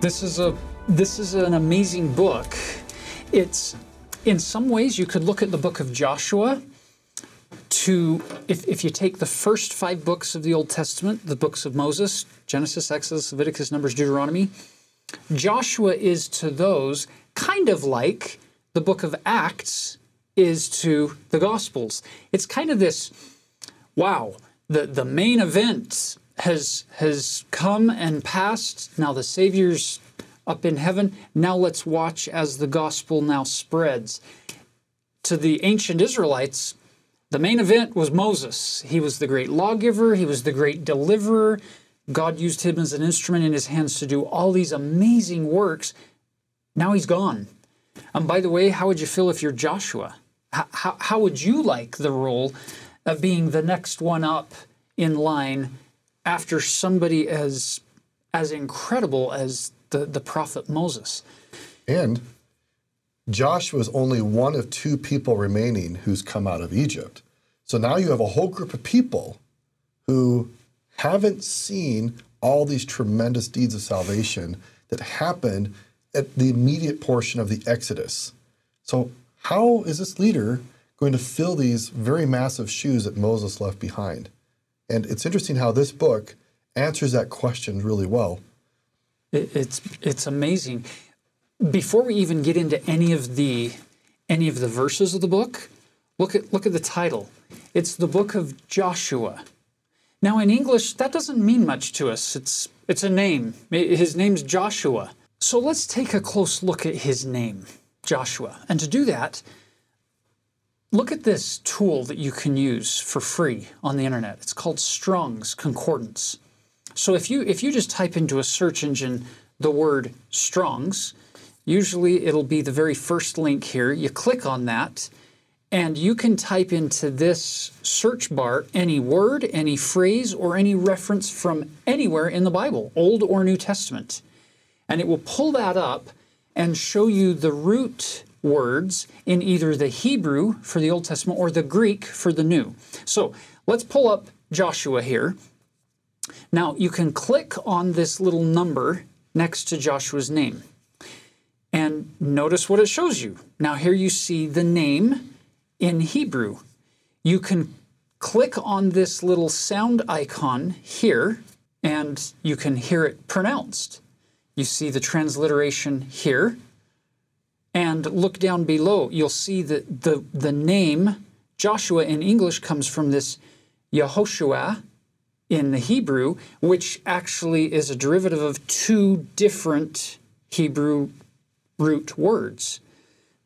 This is a this is an amazing book. It's in some ways you could look at the book of Joshua to if, if you take the first five books of the Old Testament, the books of Moses, Genesis, Exodus, Leviticus, Numbers, Deuteronomy, Joshua is to those kind of like the book of Acts is to the Gospels. It's kind of this wow, the, the main event has has come and passed. Now the Savior's up in heaven. Now let's watch as the gospel now spreads. To the ancient Israelites, the main event was Moses. He was the great lawgiver, he was the great deliverer. God used him as an instrument in his hands to do all these amazing works. Now he's gone. And by the way, how would you feel if you're Joshua? How, how, how would you like the role of being the next one up in line after somebody as as incredible as the, the prophet Moses. And Josh was only one of two people remaining who's come out of Egypt. So now you have a whole group of people who haven't seen all these tremendous deeds of salvation that happened at the immediate portion of the Exodus. So, how is this leader going to fill these very massive shoes that Moses left behind? And it's interesting how this book answers that question really well. It's it's amazing. Before we even get into any of the any of the verses of the book, look at look at the title. It's the book of Joshua. Now in English that doesn't mean much to us. It's it's a name. His name's Joshua. So let's take a close look at his name, Joshua. And to do that, Look at this tool that you can use for free on the internet. It's called Strong's Concordance. So if you if you just type into a search engine the word Strong's, usually it'll be the very first link here. You click on that and you can type into this search bar any word, any phrase, or any reference from anywhere in the Bible, Old or New Testament. And it will pull that up and show you the root words in either the Hebrew for the Old Testament or the Greek for the New. So let's pull up Joshua here. Now you can click on this little number next to Joshua's name. And notice what it shows you. Now, here you see the name in Hebrew. You can click on this little sound icon here, and you can hear it pronounced. You see the transliteration here and look down below, you'll see that the, the name Joshua in English comes from this Yehoshua in the Hebrew, which actually is a derivative of two different Hebrew root words.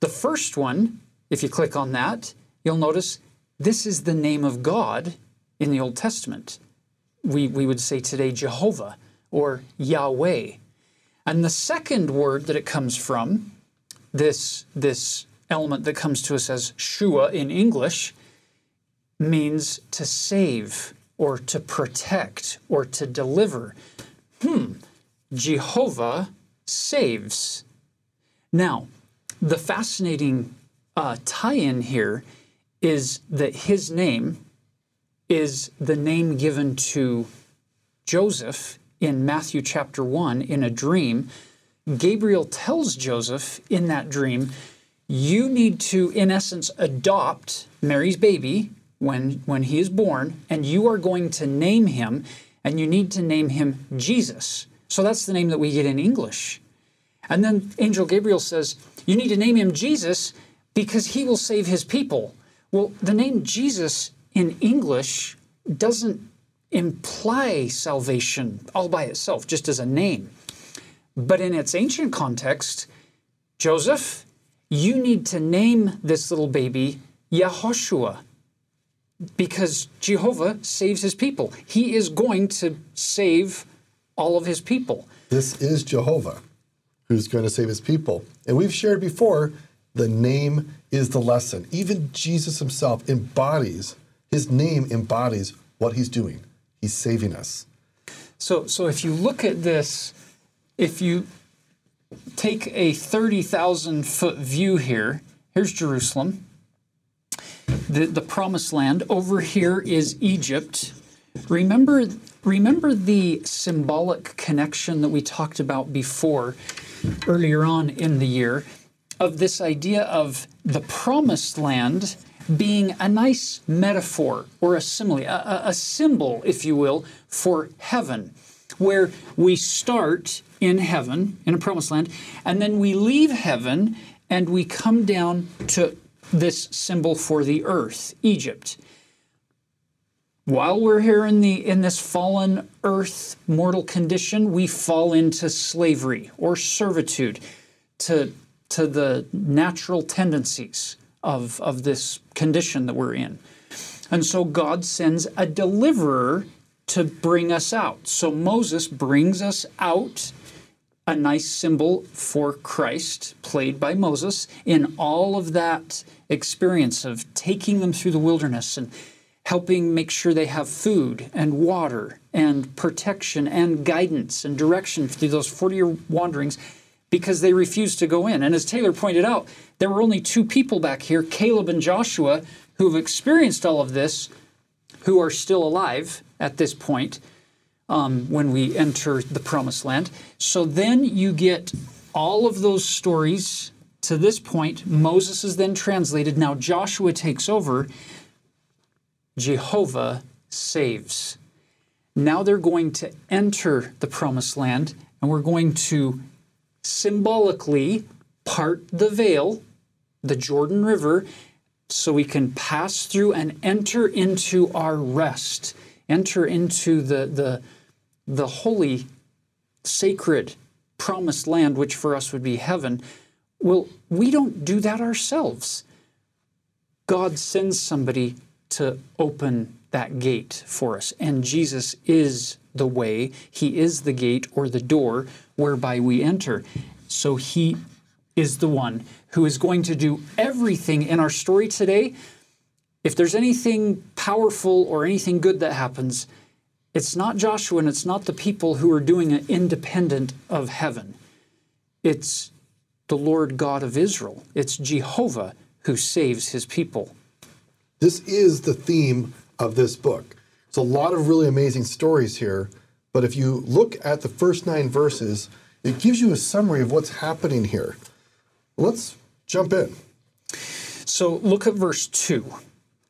The first one, if you click on that, you'll notice this is the name of God in the Old Testament. We, we would say today Jehovah or Yahweh. And the second word that it comes from this this element that comes to us as shua in English means to save or to protect or to deliver. Hmm, Jehovah saves. Now, the fascinating uh, tie in here is that his name is the name given to Joseph in Matthew chapter 1 in a dream Gabriel tells Joseph in that dream, you need to, in essence, adopt Mary's baby when, when he is born, and you are going to name him, and you need to name him Jesus. So that's the name that we get in English. And then Angel Gabriel says, You need to name him Jesus because he will save his people. Well, the name Jesus in English doesn't imply salvation all by itself, just as a name. But in its ancient context, Joseph, you need to name this little baby Yehoshua because Jehovah saves his people. He is going to save all of his people. This is Jehovah. who's going to save his people. And we've shared before, the name is the lesson. Even Jesus himself embodies, his name embodies what he's doing. He's saving us. So, so if you look at this, if you take a 30,000 foot view here, here's Jerusalem, the, the promised land. Over here is Egypt. Remember, remember the symbolic connection that we talked about before, earlier on in the year, of this idea of the promised land being a nice metaphor or a simile, a, a symbol, if you will, for heaven, where we start in heaven, in a promised land, and then we leave heaven and we come down to this symbol for the earth, Egypt. While we're here in the in this fallen earth mortal condition, we fall into slavery or servitude to to the natural tendencies of, of this condition that we're in. And so God sends a deliverer to bring us out. So Moses brings us out, a nice symbol for Christ, played by Moses, in all of that experience of taking them through the wilderness and helping make sure they have food and water and protection and guidance and direction through those 40 year wanderings because they refused to go in. And as Taylor pointed out, there were only two people back here, Caleb and Joshua, who have experienced all of this, who are still alive at this point um, when we enter the promised land. So then you get all of those stories to this point. Moses is then translated. Now Joshua takes over. Jehovah saves. Now they're going to enter the promised land, and we're going to symbolically part the veil, the Jordan River, so we can pass through and enter into our rest, enter into the, the, the holy, sacred, promised land, which for us would be heaven. Well, we don't do that ourselves. God sends somebody to open that gate for us, and Jesus is the way, He is the gate or the door whereby we enter. So He is the one who is going to do everything in our story today. If there's anything powerful or anything good that happens, it's not Joshua and it's not the people who are doing it independent of heaven. It's the Lord God of Israel. It's Jehovah who saves his people. This is the theme of this book. It's a lot of really amazing stories here, but if you look at the first nine verses, it gives you a summary of what's happening here. Let's jump in. So look at verse 2.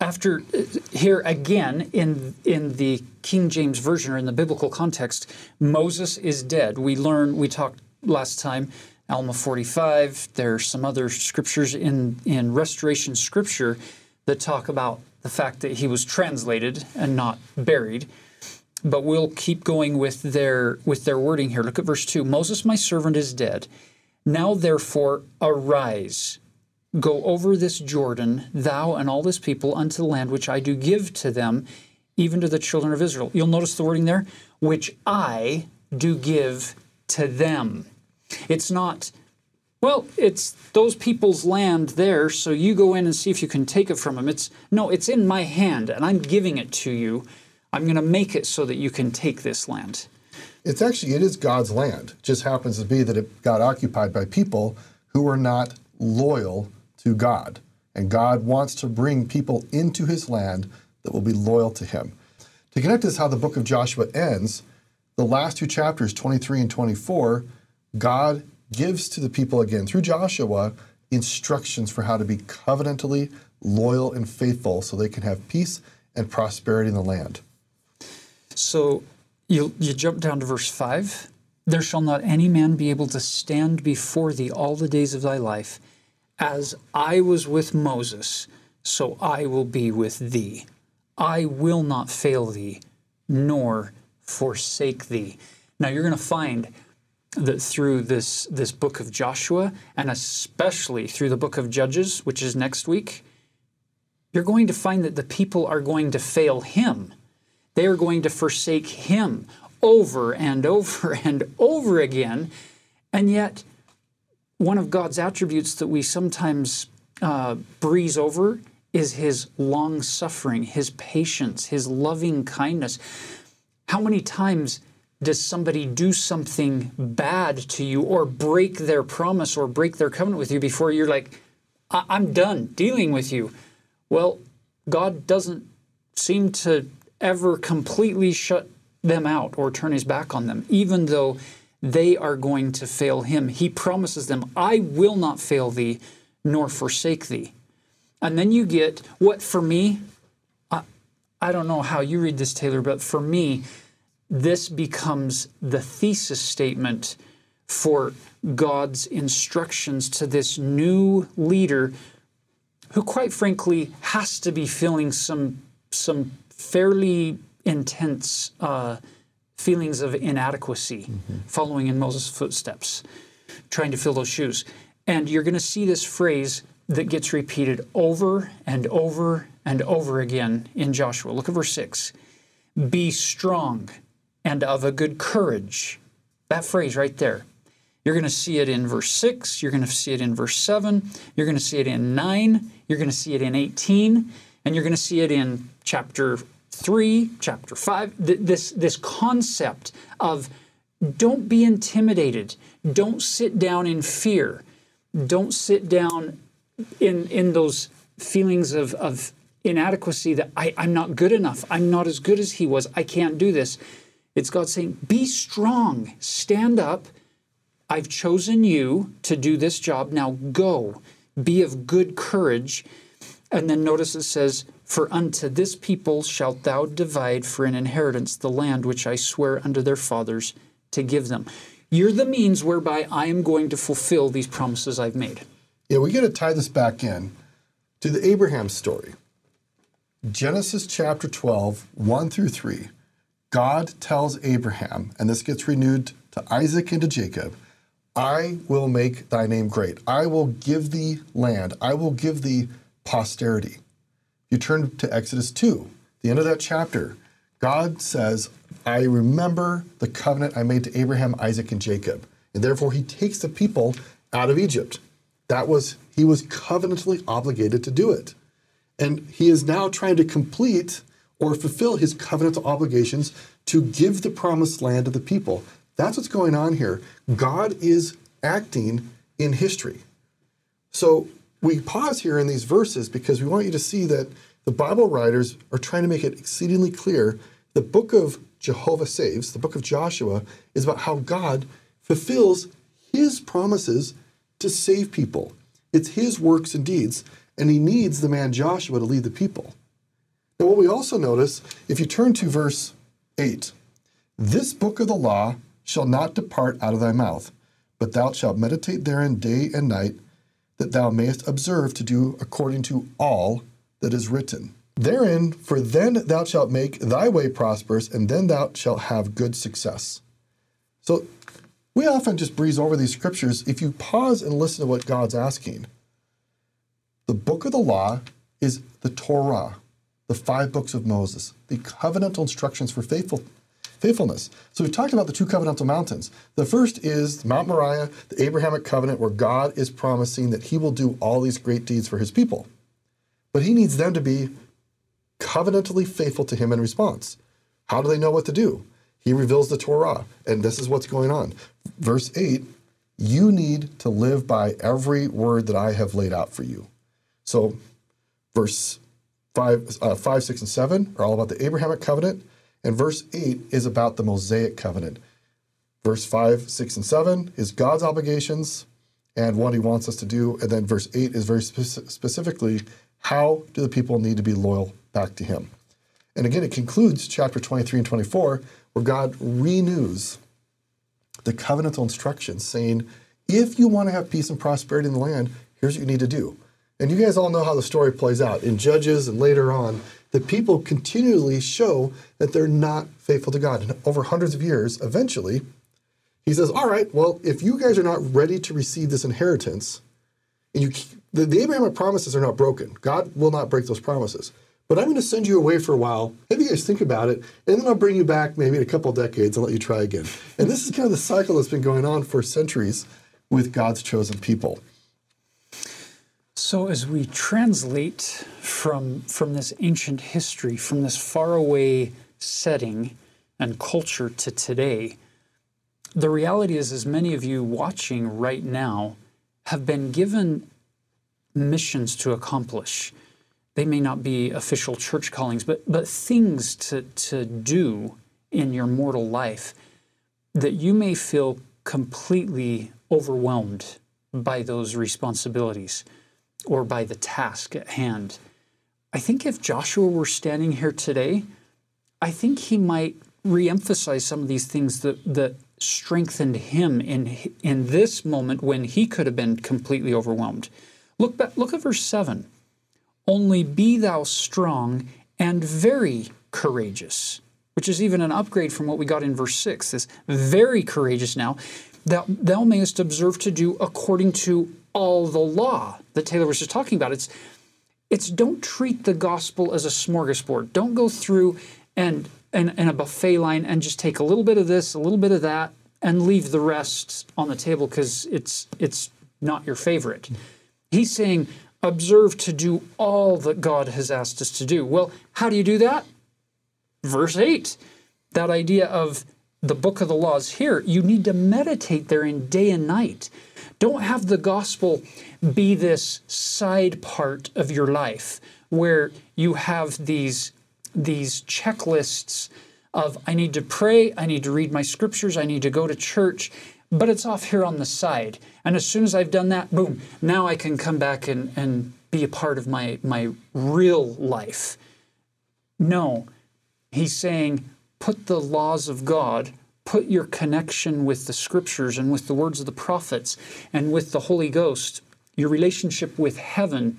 After uh, here again in in the King James version or in the biblical context, Moses is dead. We learn we talked last time Alma 45. There are some other scriptures in in restoration scripture that talk about the fact that he was translated and not buried. But we'll keep going with their with their wording here. Look at verse 2. Moses my servant is dead. Now therefore arise Go over this Jordan, thou and all this people, unto the land which I do give to them, even to the children of Israel. You'll notice the wording there, which I do give to them. It's not, well, it's those people's land there, so you go in and see if you can take it from them. It's no, it's in my hand, and I'm giving it to you. I'm going to make it so that you can take this land. It's actually it is God's land. It just happens to be that it got occupied by people who were not loyal to God. And God wants to bring people into his land that will be loyal to him. To connect this how the book of Joshua ends, the last two chapters, 23 and 24, God gives to the people again through Joshua instructions for how to be covenantally loyal and faithful so they can have peace and prosperity in the land. So you, you jump down to verse 5. There shall not any man be able to stand before thee all the days of thy life. As I was with Moses, so I will be with thee. I will not fail thee, nor forsake thee. Now you're going to find that through this, this book of Joshua, and especially through the book of Judges, which is next week, you're going to find that the people are going to fail him. They are going to forsake him over and over and over again. And yet, one of God's attributes that we sometimes uh, breeze over is his long suffering, his patience, his loving kindness. How many times does somebody do something bad to you or break their promise or break their covenant with you before you're like, I- I'm done dealing with you? Well, God doesn't seem to ever completely shut them out or turn his back on them, even though they are going to fail him. He promises them, I will not fail thee nor forsake thee. And then you get what for me, I, I don't know how you read this, Taylor, but for me, this becomes the thesis statement for God's instructions to this new leader who quite frankly has to be feeling some some fairly intense uh, feelings of inadequacy following in Moses' footsteps, trying to fill those shoes. And you're going to see this phrase that gets repeated over and over and over again in Joshua. Look at verse 6. Be strong and of a good courage. That phrase right there. You're going to see it in verse 6, you're going to see it in verse 7, you're going to see it in 9, you're going to see it in 18, and you're going to see it in chapter 3, chapter 5. This, this concept of don't be intimidated, don't sit down in fear, don't sit down in, in those feelings of, of inadequacy that I, I'm not good enough, I'm not as good as he was, I can't do this. It's God saying, be strong, stand up. I've chosen you to do this job. Now go, be of good courage. And then notice it says, For unto this people shalt thou divide for an inheritance the land which I swear unto their fathers to give them. You're the means whereby I am going to fulfill these promises I've made. Yeah, we got to tie this back in to the Abraham story. Genesis chapter 12, 1 through 3. God tells Abraham, and this gets renewed to Isaac and to Jacob I will make thy name great. I will give thee land. I will give thee posterity. You turn to Exodus 2, the end of that chapter. God says, I remember the covenant I made to Abraham, Isaac, and Jacob. And therefore, he takes the people out of Egypt. That was, he was covenantally obligated to do it. And he is now trying to complete or fulfill his covenantal obligations to give the promised land to the people. That's what's going on here. God is acting in history. So we pause here in these verses because we want you to see that the Bible writers are trying to make it exceedingly clear. The book of Jehovah Saves, the book of Joshua, is about how God fulfills his promises to save people. It's his works and deeds, and he needs the man Joshua to lead the people. Now, what we also notice, if you turn to verse 8, this book of the law shall not depart out of thy mouth, but thou shalt meditate therein day and night, that thou mayest observe to do according to all that is written. Therein, for then thou shalt make thy way prosperous, and then thou shalt have good success. So we often just breeze over these scriptures. If you pause and listen to what God's asking, the book of the law is the Torah, the five books of Moses, the covenantal instructions for faithful, faithfulness. So we've talked about the two covenantal mountains. The first is Mount Moriah, the Abrahamic covenant, where God is promising that he will do all these great deeds for his people. But he needs them to be covenantally faithful to him in response. How do they know what to do? He reveals the Torah, and this is what's going on. Verse 8 You need to live by every word that I have laid out for you. So, verse 5, uh, 5 6, and 7 are all about the Abrahamic covenant, and verse 8 is about the Mosaic covenant. Verse 5, 6, and 7 is God's obligations and what he wants us to do. And then verse 8 is very speci- specifically how do the people need to be loyal back to him. And again, it concludes chapter 23 and 24, where God renews the covenantal instructions, saying, if you want to have peace and prosperity in the land, here's what you need to do. And you guys all know how the story plays out. In Judges and later on, the people continually show that they're not faithful to God. And over hundreds of years, eventually, he says, All right, well, if you guys are not ready to receive this inheritance, and you the, the Abrahamic promises are not broken. God will not break those promises. But I'm going to send you away for a while. have you guys think about it, and then I'll bring you back maybe in a couple decades and let you try again. And this is kind of the cycle that's been going on for centuries, with God's chosen people. So, as we translate from, from this ancient history, from this faraway setting and culture to today, the reality is, as many of you watching right now have been given missions to accomplish. They may not be official church callings, but, but things to, to do in your mortal life that you may feel completely overwhelmed by those responsibilities or by the task at hand. I think if Joshua were standing here today, I think he might reemphasize some of these things that, that strengthened him in, in this moment when he could have been completely overwhelmed. Look, back, look at verse 7. Only be thou strong and very courageous, which is even an upgrade from what we got in verse 6. This very courageous now, that thou mayest observe to do according to all the law that Taylor was just talking about. It's it's don't treat the gospel as a smorgasbord. Don't go through and and, and a buffet line and just take a little bit of this, a little bit of that, and leave the rest on the table because it's it's not your favorite. He's saying, observe to do all that God has asked us to do. Well, how do you do that? Verse 8. That idea of the book of the laws here, you need to meditate therein day and night. Don't have the gospel be this side part of your life where you have these, these checklists of I need to pray, I need to read my scriptures, I need to go to church, but it's off here on the side. And as soon as I've done that, boom, now I can come back and, and be a part of my, my real life. No, he's saying put the laws of God put your connection with the scriptures and with the words of the prophets and with the Holy Ghost, your relationship with heaven,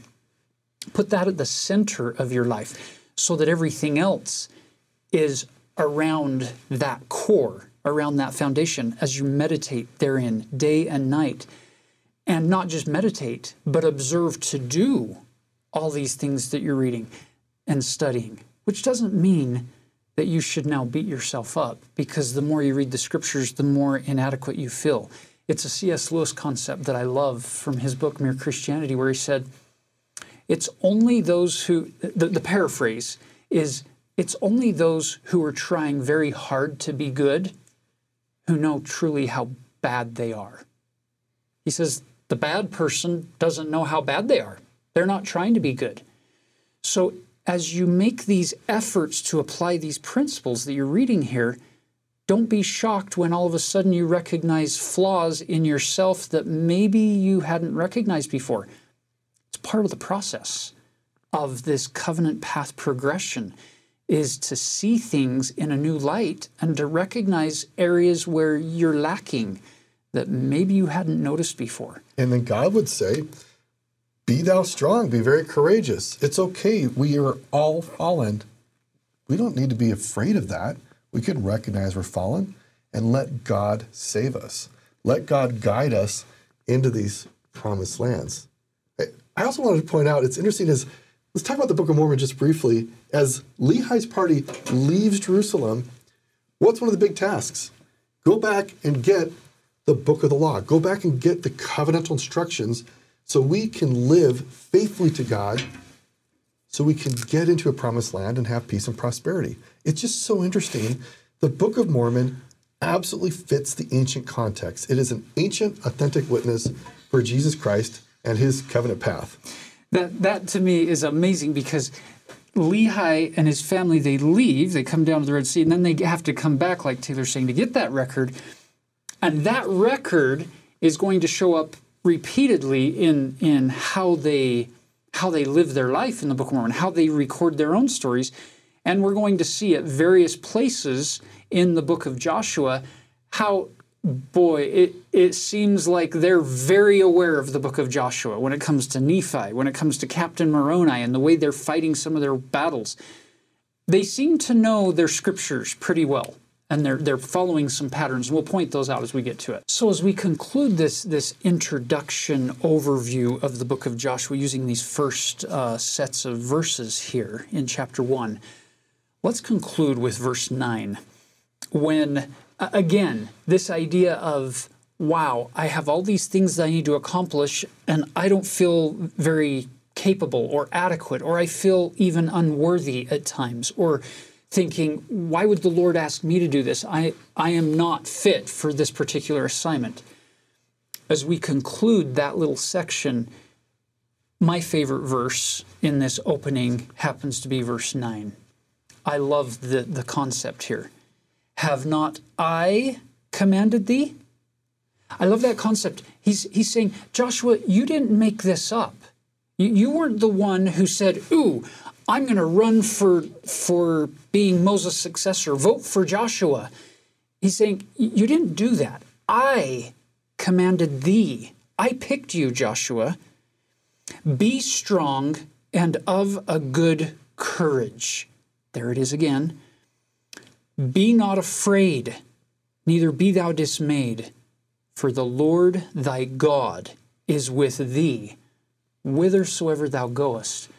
put that at the center of your life so that everything else is around that core, around that foundation as you meditate therein day and night. And not just meditate, but observe to do all these things that you're reading and studying, which doesn't mean that you should now beat yourself up because the more you read the scriptures, the more inadequate you feel. It's a C.S. Lewis concept that I love from his book, Mere Christianity, where he said, It's only those who, the, the paraphrase is, it's only those who are trying very hard to be good who know truly how bad they are. He says, the bad person doesn't know how bad they are. They're not trying to be good. So as you make these efforts to apply these principles that you're reading here, don't be shocked when all of a sudden you recognize flaws in yourself that maybe you hadn't recognized before. It's part of the process of this covenant path progression is to see things in a new light and to recognize areas where you're lacking that maybe you hadn't noticed before. And then God would say, be thou strong, be very courageous. It's okay. We are all fallen. We don't need to be afraid of that. We can recognize we're fallen and let God save us. Let God guide us into these promised lands. I also wanted to point out it's interesting as let's talk about the Book of Mormon just briefly. As Lehi's party leaves Jerusalem, what's one of the big tasks? Go back and get the book of the law. Go back and get the covenantal instructions so we can live faithfully to God, so we can get into a promised land and have peace and prosperity. It's just so interesting. The Book of Mormon absolutely fits the ancient context. It is an ancient, authentic witness for Jesus Christ and his covenant path. That, that to me is amazing because Lehi and his family, they leave, they come down to the Red Sea, and then they have to come back, like Taylor's saying, to get that record. And that record is going to show up repeatedly in in how they how they live their life in the Book of Mormon, how they record their own stories, and we're going to see at various places in the Book of Joshua how boy it it seems like they're very aware of the Book of Joshua when it comes to Nephi, when it comes to Captain Moroni and the way they're fighting some of their battles. They seem to know their scriptures pretty well and they're they're following some patterns. And we'll point those out as we get to it. So as we conclude this this introduction overview of the book of joshua using these first uh, sets of verses here in chapter 1 let's conclude with verse 9 when again this idea of wow, I have all these things that I need to accomplish, and I don't feel very capable or adequate, or I feel even unworthy at times, or thinking, why would the Lord ask me to do this? I, I am not fit for this particular assignment. As we conclude that little section, my favorite verse in this opening happens to be verse 9. I love the, the concept here. Have not I commanded thee? I love that concept. He's, he's saying, Joshua, you didn't make this up. You, you weren't the one who said, Ooh, I'm going to run for, for being Moses' successor, vote for Joshua. He's saying, You didn't do that. I commanded thee. I picked you, Joshua. Be strong and of a good courage. There it is again. Be not afraid, neither be thou dismayed, for the Lord thy God is with thee whithersoever thou goest.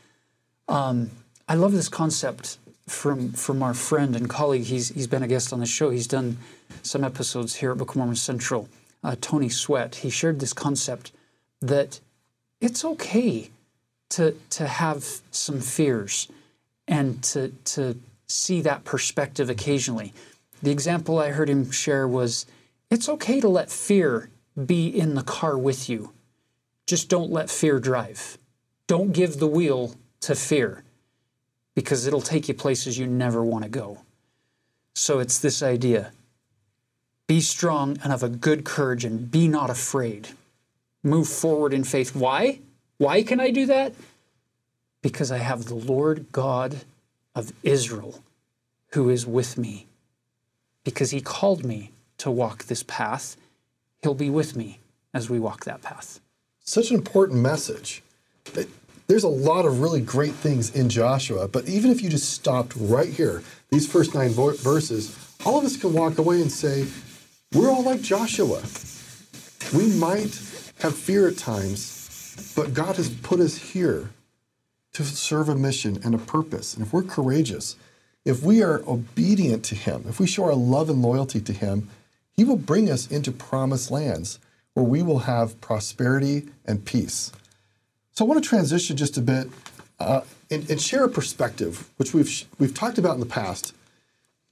Um, I love this concept from from our friend and colleague. He's he's been a guest on the show. He's done some episodes here at Book of Mormon Central. Uh, Tony Sweat. He shared this concept that it's okay to to have some fears and to to see that perspective occasionally. The example I heard him share was it's okay to let fear be in the car with you. Just don't let fear drive. Don't give the wheel to fear because it'll take you places you never want to go. So it's this idea be strong and of a good courage and be not afraid. Move forward in faith. Why? Why can I do that? Because I have the Lord God of Israel who is with me. Because he called me to walk this path, he'll be with me as we walk that path. Such an important message. There's a lot of really great things in Joshua, but even if you just stopped right here, these first nine verses, all of us can walk away and say, we're all like Joshua. We might have fear at times, but God has put us here to serve a mission and a purpose. And if we're courageous, if we are obedient to Him, if we show our love and loyalty to Him, He will bring us into promised lands where we will have prosperity and peace. So I want to transition just a bit uh, and, and, share a perspective, which we've we've talked about in the past.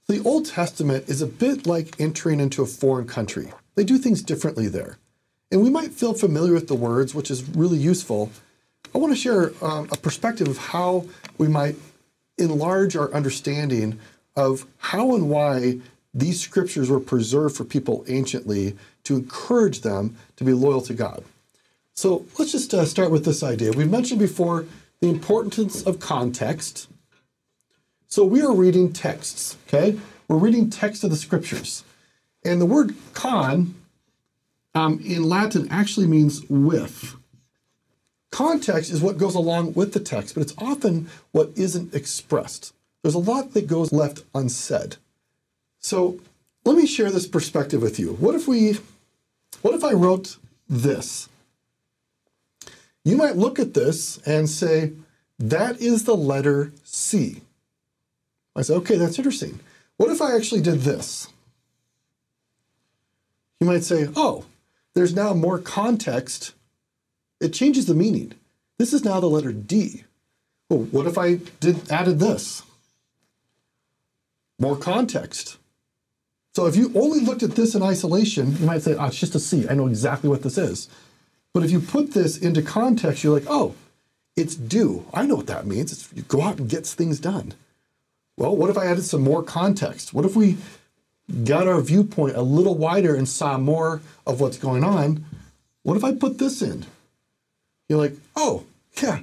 The Old Testament is a bit like entering into a foreign country. They do things differently there, and we might feel familiar with the words, which is really useful. I want to share um, a perspective of how we might enlarge our understanding of how and why these scriptures were preserved for people anciently to encourage them to be loyal to God. So let's just uh, start with this idea. We've mentioned before the importance of context. So we are reading texts, okay? We're reading text of the scriptures. And the word con um, in Latin actually means with. Context is what goes along with the text, but it's often what isn't expressed. There's a lot that goes left unsaid. So let me share this perspective with you. What if we what if I wrote this? You might look at this and say, that is the letter C. I say, okay, that's interesting. What if I actually did this? You might say, oh, there's now more context. It changes the meaning. This is now the letter D. Well, what if I did added this? More context. So if you only looked at this in isolation, you might say, oh, it's just a C. I know exactly what this is. But if you put this into context, you're like, oh, it's do. I know what that means. It's you go out and get things done. Well, what if I added some more context? What if we got our viewpoint a little wider and saw more of what's going on? What if I put this in? You're like, oh, yeah,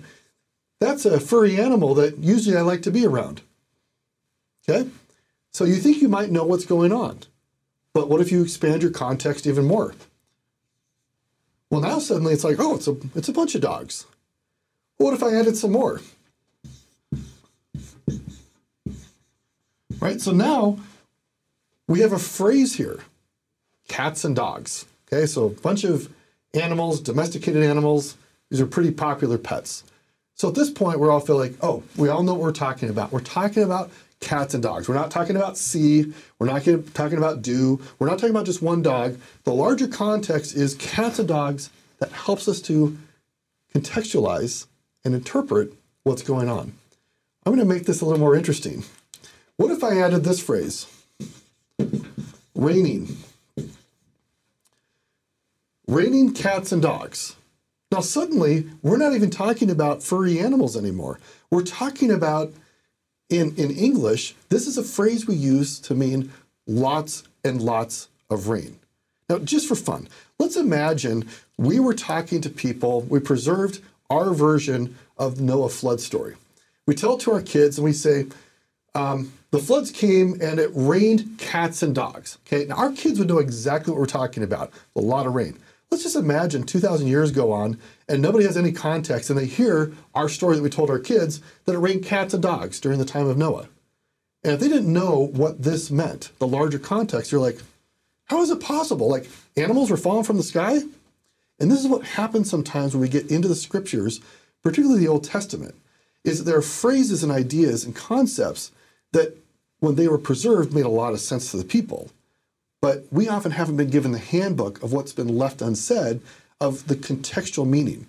that's a furry animal that usually I like to be around. Okay? So you think you might know what's going on. But what if you expand your context even more? Well, now suddenly it's like, oh, it's a it's a bunch of dogs. What if I added some more? Right? So now we have a phrase here. Cats and dogs. Okay, so a bunch of animals, domesticated animals. These are pretty popular pets. So at this point, we all feel like, oh, we all know what we're talking about. We're talking about cats and dogs. We're not talking about sea. We're not talking about do. We're not talking about just one dog. The larger context is cats and dogs that helps us to contextualize and interpret what's going on. I'm going to make this a little more interesting. What if I added this phrase? Raining. Raining cats and dogs. Now, suddenly, we're not even talking about furry animals anymore. We're talking about, in, in English, this is a phrase we use to mean lots and lots of rain. Now, just for fun, let's imagine we were talking to people, we preserved our version of Noah flood story. We tell it to our kids and we say, um, the floods came and it rained cats and dogs. Okay, now our kids would know exactly what we're talking about. A lot of rain. Let's just imagine 2,000 years go on and nobody has any context and they hear our story that we told our kids that it rained cats and dogs during the time of Noah. And if they didn't know what this meant, the larger context, you're like, how is it possible? Like animals were falling from the sky? And this is what happens sometimes when we get into the scriptures, particularly the Old Testament, is that there are phrases and ideas and concepts that when they were preserved made a lot of sense to the people. But we often haven't been given the handbook of what's been left unsaid of the contextual meaning.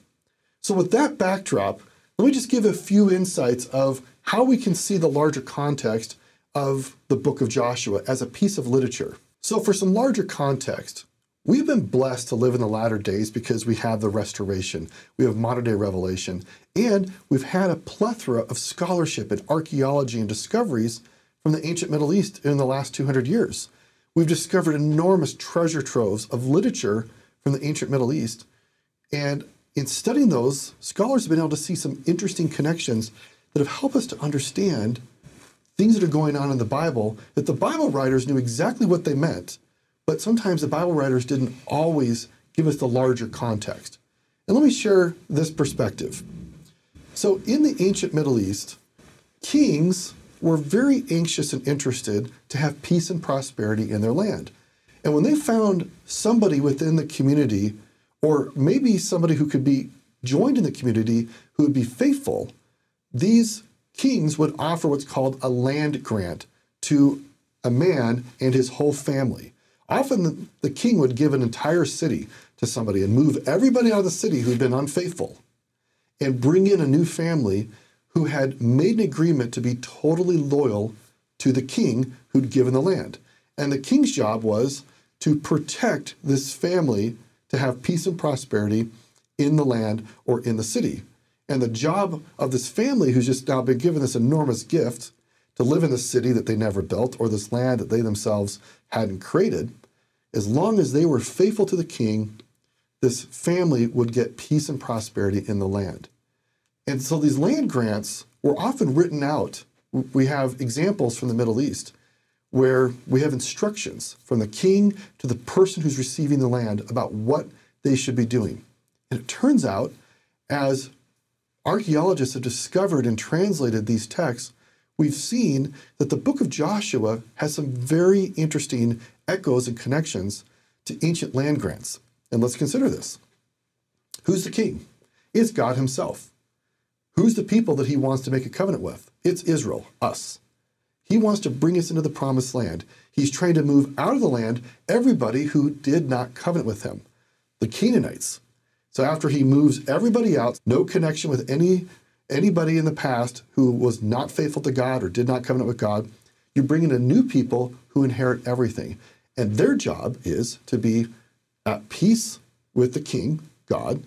So, with that backdrop, let me just give a few insights of how we can see the larger context of the book of Joshua as a piece of literature. So, for some larger context, we've been blessed to live in the latter days because we have the restoration, we have modern day revelation, and we've had a plethora of scholarship and archaeology and discoveries from the ancient Middle East in the last 200 years. We've discovered enormous treasure troves of literature from the ancient Middle East. And in studying those, scholars have been able to see some interesting connections that have helped us to understand things that are going on in the Bible that the Bible writers knew exactly what they meant, but sometimes the Bible writers didn't always give us the larger context. And let me share this perspective. So, in the ancient Middle East, kings were very anxious and interested to have peace and prosperity in their land. And when they found somebody within the community, or maybe somebody who could be joined in the community who would be faithful, these kings would offer what's called a land grant to a man and his whole family. Often the, the king would give an entire city to somebody and move everybody out of the city who'd been unfaithful and bring in a new family who had made an agreement to be totally loyal to the king who'd given the land. And the king's job was to protect this family to have peace and prosperity in the land or in the city. And the job of this family who's just now been given this enormous gift to live in the city that they never built or this land that they themselves hadn't created, as long as they were faithful to the king, this family would get peace and prosperity in the land. And so these land grants were often written out. We have examples from the Middle East where we have instructions from the king to the person who's receiving the land about what they should be doing. And it turns out, as archaeologists have discovered and translated these texts, we've seen that the book of Joshua has some very interesting echoes and connections to ancient land grants. And let's consider this. Who's the king? It's God Himself. Who's the people that he wants to make a covenant with? It's Israel, us. He wants to bring us into the promised land. He's trying to move out of the land everybody who did not covenant with him, the Canaanites. So after he moves everybody out, no connection with any anybody in the past who was not faithful to God or did not covenant with God, you bring in a new people who inherit everything. And their job is to be at peace with the king, God,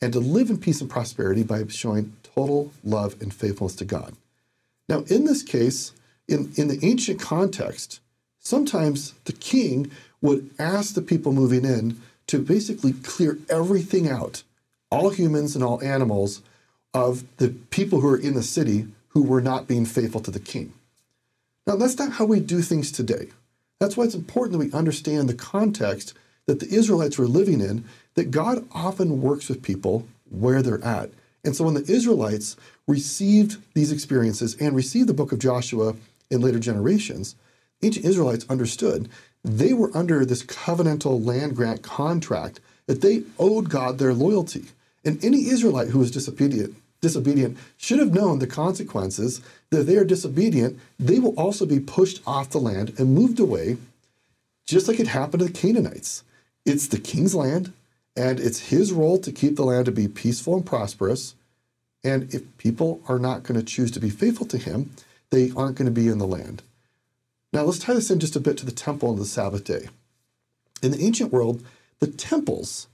and to live in peace and prosperity by showing total love and faithfulness to God. Now, in this case, in, in the ancient context, sometimes the king would ask the people moving in to basically clear everything out, all humans and all animals, of the people who are in the city who were not being faithful to the king. Now, that's not how we do things today. That's why it's important that we understand the context that the Israelites were living in, that God often works with people where they're at. And so when the Israelites received these experiences and received the book of Joshua in later generations, ancient Israelites understood they were under this covenantal land grant contract that they owed God their loyalty. And any Israelite who was disobedient, disobedient should have known the consequences that if they are disobedient, they will also be pushed off the land and moved away, just like it happened to the Canaanites. It's the king's land, and it's his role to keep the land to be peaceful and prosperous. And if people are not going to choose to be faithful to him, they aren't going to be in the land. Now, let's tie this in just a bit to the temple and the Sabbath day. In the ancient world, the temples,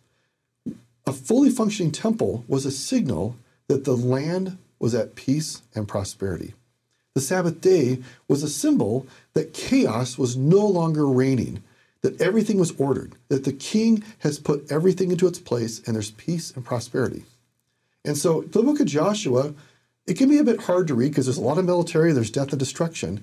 a fully functioning temple, was a signal that the land was at peace and prosperity. The Sabbath day was a symbol that chaos was no longer reigning, that everything was ordered, that the king has put everything into its place and there's peace and prosperity. And so the book of Joshua, it can be a bit hard to read because there's a lot of military, there's death and destruction.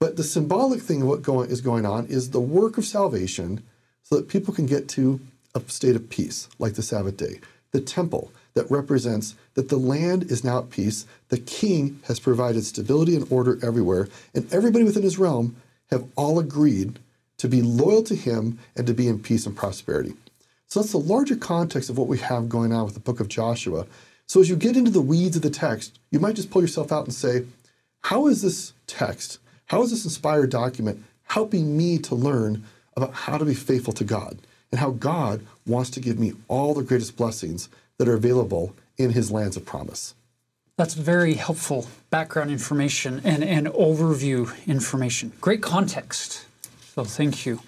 But the symbolic thing of what going, is going on is the work of salvation so that people can get to a state of peace, like the Sabbath day. The temple that represents that the land is now at peace, the king has provided stability and order everywhere, and everybody within his realm have all agreed to be loyal to him and to be in peace and prosperity. So that's the larger context of what we have going on with the book of Joshua. So as you get into the weeds of the text, you might just pull yourself out and say, how is this text, how is this inspired document helping me to learn about how to be faithful to God and how God wants to give me all the greatest blessings that are available in his lands of promise? That's very helpful background information and, and overview information. Great context. So thank you.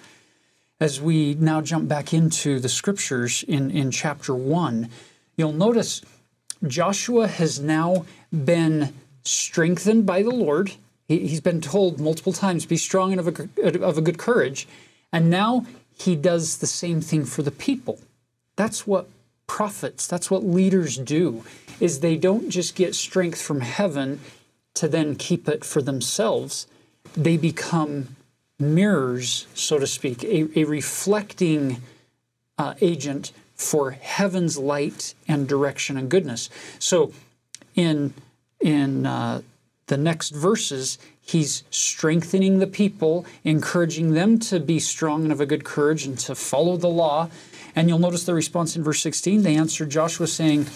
As we now jump back into the scriptures in, in chapter 1, you'll notice Joshua has now been strengthened by the Lord. He, has been told multiple times, be strong and of a, of a good courage. And now he does the same thing for the people. That's what prophets, that's what leaders do, is they don't just get strength from heaven to then keep it for themselves. They become mirrors, so to speak, a, a reflecting uh, agent for heaven's light and direction and goodness. So, in in uh, the next verses, he's strengthening the people, encouraging them to be strong and of a good courage and to follow the law. And you'll notice the response in verse 16. They answered Joshua, saying,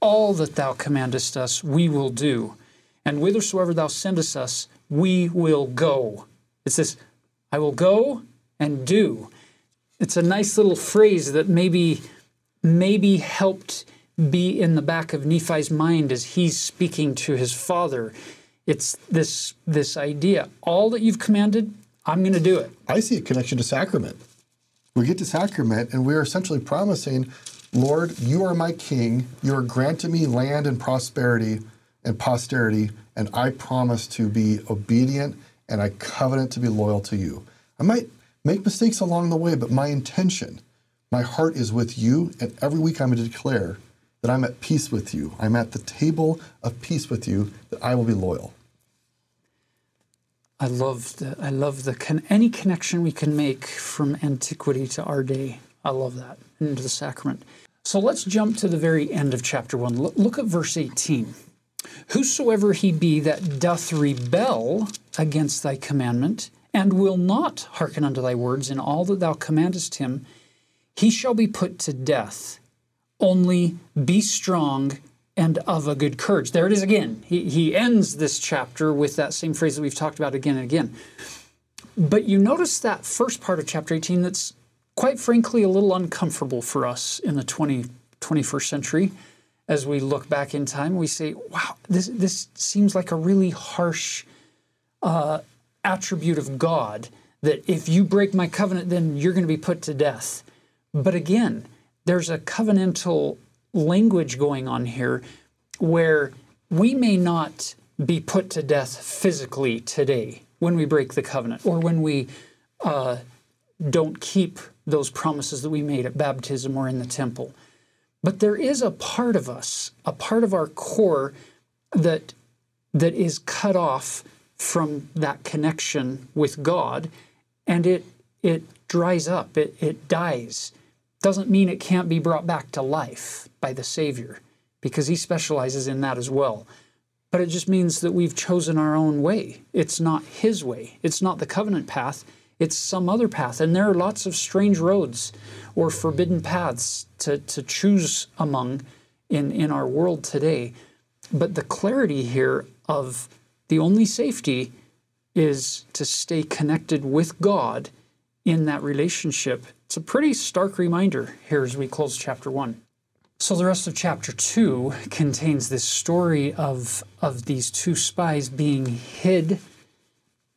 All that thou commandest us, we will do. And whithersoever thou sendest us, we will go. It's this I will go and do. It's a nice little phrase that maybe maybe helped be in the back of Nephi's mind as he's speaking to his father. It's this this idea. All that you've commanded, I'm going to do it. I see a connection to sacrament. We get to sacrament and we're essentially promising, Lord, you are my king. You are granting me land and prosperity and posterity, and I promise to be obedient and I covenant to be loyal to you. I might make mistakes along the way, but my intention, my heart is with you, and every week I'm going to declare that I'm at peace with you. I'm at the table of peace with you, that I will be loyal. I love the I love the con- any connection we can make from antiquity to our day. I love that into the sacrament. So let's jump to the very end of chapter one. look at verse 18. Whosoever he be that doth rebel against thy commandment, and will not hearken unto thy words in all that thou commandest him, he shall be put to death. Only be strong and of a good courage. There it is again. He, he ends this chapter with that same phrase that we've talked about again and again. But you notice that first part of chapter 18 that's quite frankly a little uncomfortable for us in the 20, 21st century as we look back in time, we say, wow, this, this seems like a really harsh uh, attribute of God that if you break my covenant, then you're going to be put to death. But again, there's a covenantal language going on here where we may not be put to death physically today when we break the covenant or when we uh, don't keep those promises that we made at baptism or in the temple. But there is a part of us, a part of our core that that is cut off from that connection with God and it it dries up, it, it dies. Doesn't mean it can't be brought back to life by the Savior, because he specializes in that as well. But it just means that we've chosen our own way. It's not his way. It's not the covenant path. It's some other path. And there are lots of strange roads or forbidden paths to, to choose among in, in our world today. but the clarity here of the only safety is to stay connected with God in that relationship. It's a pretty stark reminder here as we close chapter one. So the rest of chapter two contains this story of of these two spies being hid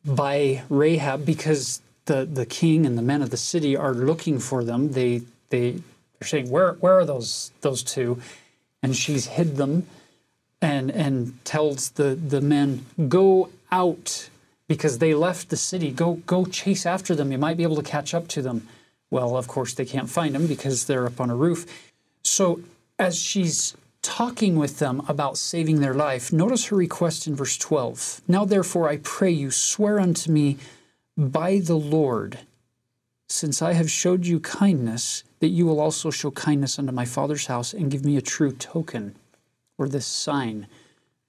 by Rahab because the, the king and the men of the city are looking for them. They they are saying, Where where are those those two? And she's hid them and and tells the, the men, Go out because they left the city. Go go chase after them. You might be able to catch up to them. Well, of course they can't find them because they're up on a roof. So as she's talking with them about saving their life, notice her request in verse 12. Now, therefore, I pray you, swear unto me by the Lord, since I have showed you kindness, that you will also show kindness unto my father's house and give me a true token or this sign.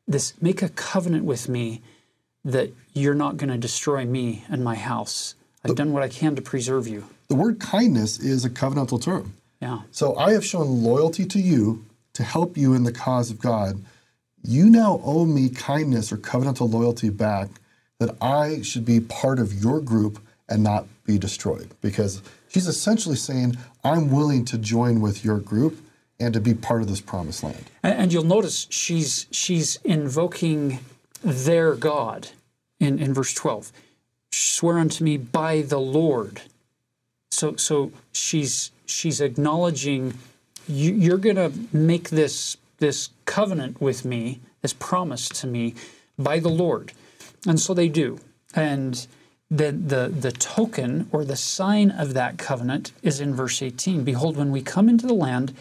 This make a covenant with me that you're not going to destroy me and my house. I've done what I can to preserve you. The word kindness is a covenantal term. Yeah. So I have shown loyalty to you to help you in the cause of God. You now owe me kindness or covenantal loyalty back that I should be part of your group and not be destroyed. Because she's essentially saying, I'm willing to join with your group and to be part of this promised land. And, and you'll notice she's she's invoking their God in, in verse 12. Swear unto me by the Lord. So so she's she's acknowledging you, you're going to make this this covenant with me, this promise to me by the Lord. And so they do. And the, the, the token or the sign of that covenant is in verse 18. Behold, when we come into the land,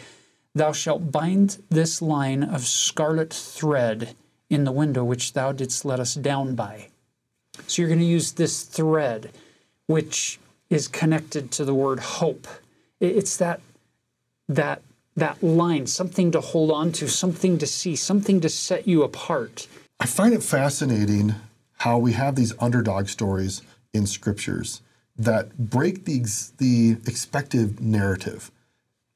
thou shalt bind this line of scarlet thread in the window which thou didst let us down by. So you're going to use this thread, which is connected to the word hope. It's that that that line, something to hold on to, something to see, something to set you apart. I find it fascinating how we have these underdog stories in scriptures that break the, the expected narrative.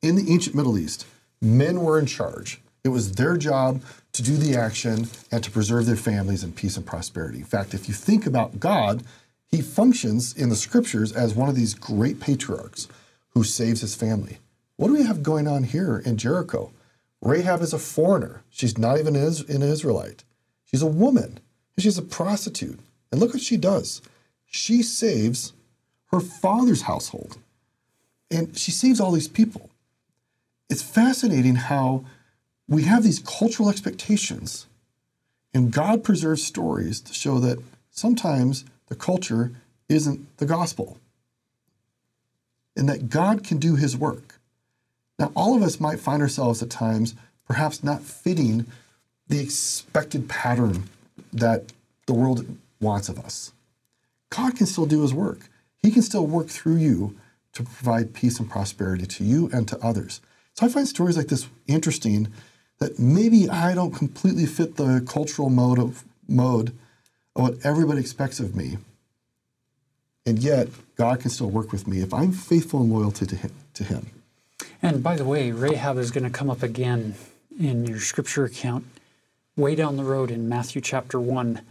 In the ancient Middle East, men were in charge. It was their job to do the action and to preserve their families in peace and prosperity. In fact, if you think about God, he functions in the scriptures as one of these great patriarchs who saves his family. What do we have going on here in Jericho? Rahab is a foreigner. She's not even an Israelite. She's a woman. She's a prostitute. And look what she does. She saves her father's household. And she saves all these people. It's fascinating how we have these cultural expectations, and God preserves stories to show that sometimes the culture isn't the gospel, and that God can do his work. Now, all of us might find ourselves at times perhaps not fitting the expected pattern that the world wants of us. God can still do his work. He can still work through you to provide peace and prosperity to you and to others. So I find stories like this interesting that maybe I don't completely fit the cultural mode of mode of what everybody expects of me. And yet God can still work with me if I'm faithful and loyal to him. To him. And by the way, Rahab is going to come up again in your scripture account way down the road in Matthew chapter 1.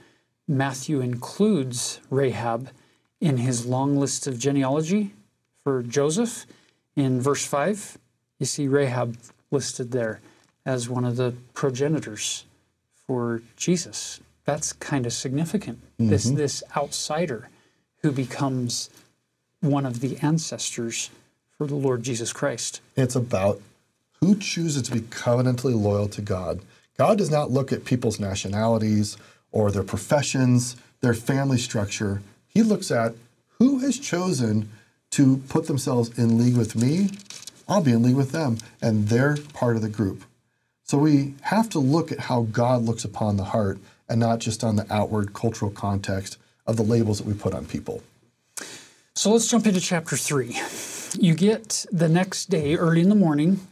Matthew includes Rahab in his long list of genealogy for Joseph. In verse 5, you see Rahab listed there as one of the progenitors for Jesus. That's kind of significant. Mm-hmm. This this outsider who becomes one of the ancestors for the Lord Jesus Christ. It's about who chooses to be covenantally loyal to God. God does not look at people's nationalities or their professions, their family structure. He looks at who has chosen to put themselves in league with me. I'll be in league with them, and they're part of the group. So we have to look at how God looks upon the heart and not just on the outward cultural context of the labels that we put on people. So let's jump into chapter three. You get the next day, early in the morning,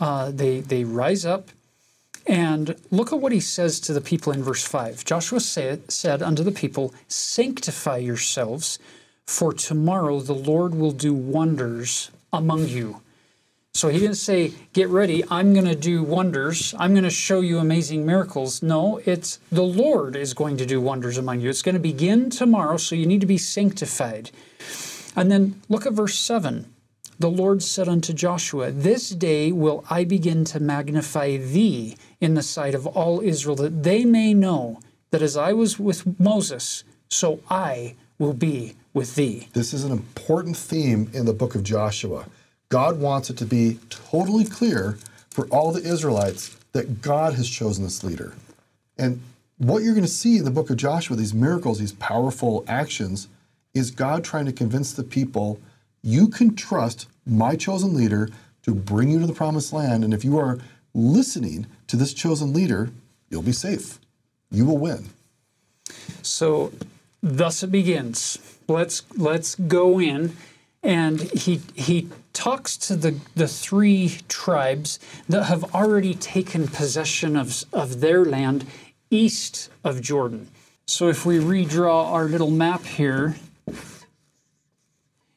uh, they, they rise up, and look at what he says to the people in verse 5. Joshua said, said unto the people, Sanctify yourselves, for tomorrow the Lord will do wonders among you. So he didn't say, Get ready, I'm going to do wonders, I'm going to show you amazing miracles. No, it's the Lord is going to do wonders among you. It's going to begin tomorrow, so you need to be sanctified. And then look at verse 7. The Lord said unto Joshua, This day will I begin to magnify thee in the sight of all Israel, that they may know that as I was with Moses, so I will be with thee. This is an important theme in the book of Joshua. God wants it to be totally clear for all the Israelites that God has chosen this leader. And what you're going to see in the book of Joshua, these miracles, these powerful actions, is God trying to convince the people you can trust my chosen leader to bring you to the promised land. And if you are listening to this chosen leader, you'll be safe. You will win. So thus it begins. Let's let's go in and he he talks to the, the three tribes that have already taken possession of, of their land east of Jordan. So if we redraw our little map here,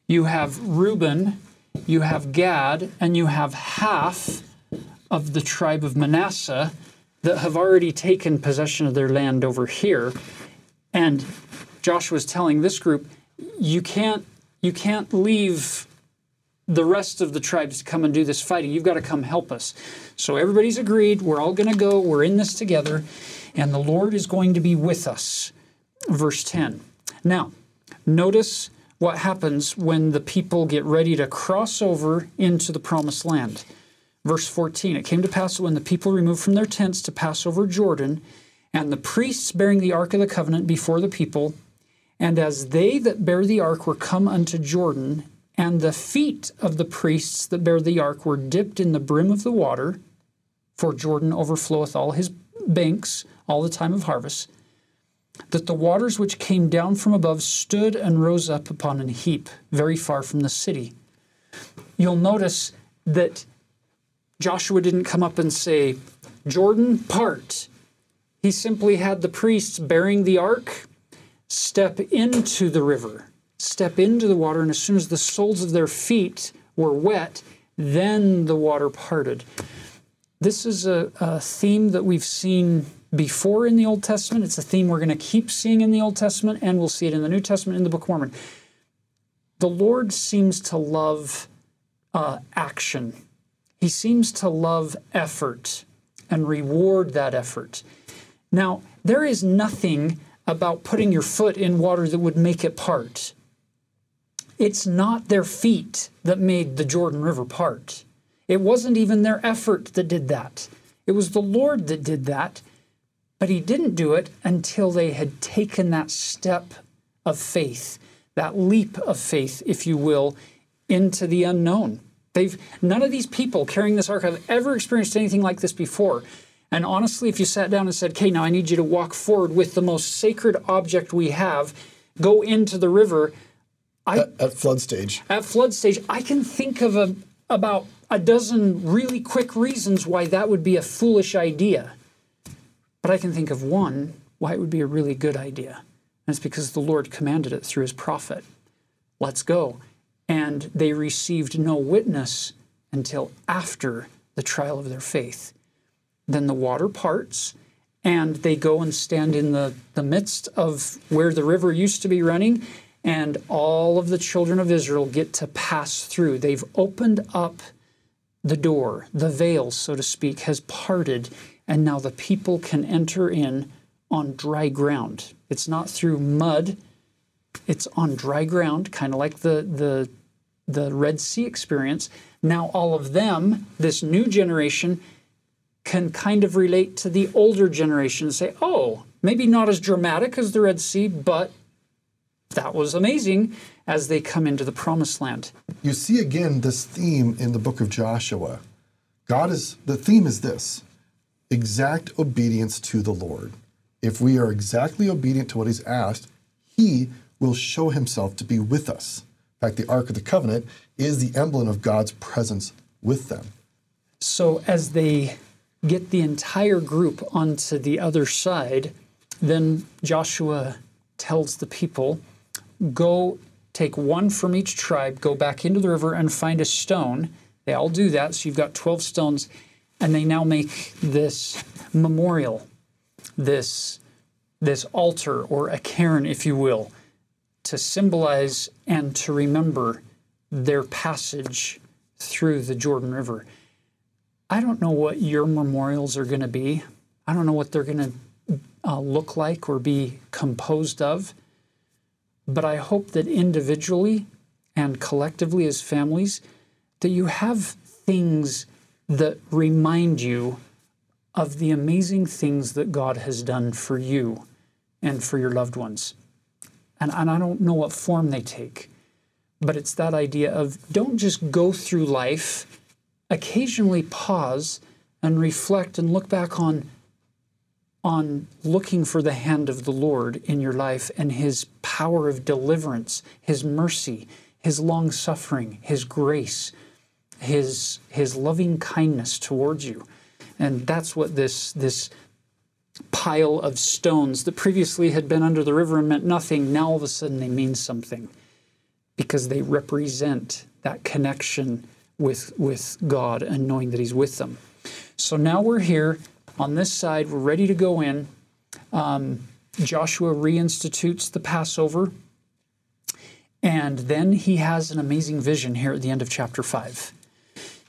you have Reuben, you have Gad, and you have half of the tribe of Manasseh that have already taken possession of their land over here. And Joshua is telling this group, you can't you can't leave the rest of the tribes to come and do this fighting. You've got to come help us. So everybody's agreed. We're all going to go. We're in this together. And the Lord is going to be with us. Verse 10. Now, notice what happens when the people get ready to cross over into the promised land. Verse 14 It came to pass when the people removed from their tents to pass over Jordan, and the priests bearing the ark of the covenant before the people, and as they that bear the ark were come unto Jordan, and the feet of the priests that bear the ark were dipped in the brim of the water, for Jordan overfloweth all his banks all the time of harvest, that the waters which came down from above stood and rose up upon an heap very far from the city. You'll notice that Joshua didn't come up and say, Jordan, part. He simply had the priests bearing the ark step into the river, step into the water, and as soon as the soles of their feet were wet, then the water parted. This is a, a theme that we've seen before in the Old Testament. It's a theme we're going to keep seeing in the Old Testament, and we'll see it in the New Testament in the Book of Mormon. The Lord seems to love uh, action, He seems to love effort and reward that effort. Now, there is nothing about putting your foot in water that would make it part. It's not their feet that made the Jordan River part. It wasn't even their effort that did that. It was the Lord that did that. But He didn't do it until they had taken that step of faith, that leap of faith, if you will, into the unknown. They've none of these people carrying this ark have ever experienced anything like this before. And honestly, if you sat down and said, okay, now I need you to walk forward with the most sacred object we have, go into the river. I, at, at flood stage. At flood stage, I can think of a, about a dozen really quick reasons why that would be a foolish idea. But I can think of one why it would be a really good idea. And it's because the Lord commanded it through his prophet. Let's go. And they received no witness until after the trial of their faith. Then the water parts, and they go and stand in the, the midst of where the river used to be running, and all of the children of Israel get to pass through. They've opened up the door, the veil, so to speak, has parted, and now the people can enter in on dry ground. It's not through mud, it's on dry ground, kind of like the, the, the Red Sea experience. Now, all of them, this new generation, can kind of relate to the older generation and say, oh, maybe not as dramatic as the Red Sea, but that was amazing as they come into the promised land. You see again this theme in the book of Joshua. God is, the theme is this exact obedience to the Lord. If we are exactly obedient to what He's asked, He will show Himself to be with us. In fact, the Ark of the Covenant is the emblem of God's presence with them. So as they get the entire group onto the other side, then Joshua tells the people, Go take one from each tribe, go back into the river and find a stone, They all do that. So you've got 12 stones, and they now make this memorial, this, this altar or a cairn, if you will, to symbolize and to remember their passage through the Jordan River. I don't know what your memorials are going to be. I don't know what they're going to uh, look like or be composed of. But I hope that individually and collectively as families, that you have things that remind you of the amazing things that God has done for you and for your loved ones. And, and I don't know what form they take, but it's that idea of don't just go through life, occasionally pause and reflect and look back on on looking for the hand of the Lord in your life and his power of deliverance, his mercy, his long suffering, his grace, his his loving kindness towards you. And that's what this this pile of stones that previously had been under the river and meant nothing, now all of a sudden they mean something because they represent that connection with with God and knowing that he's with them. So now we're here on this side, we're ready to go in. Um, Joshua reinstitutes the Passover. And then he has an amazing vision here at the end of chapter 5.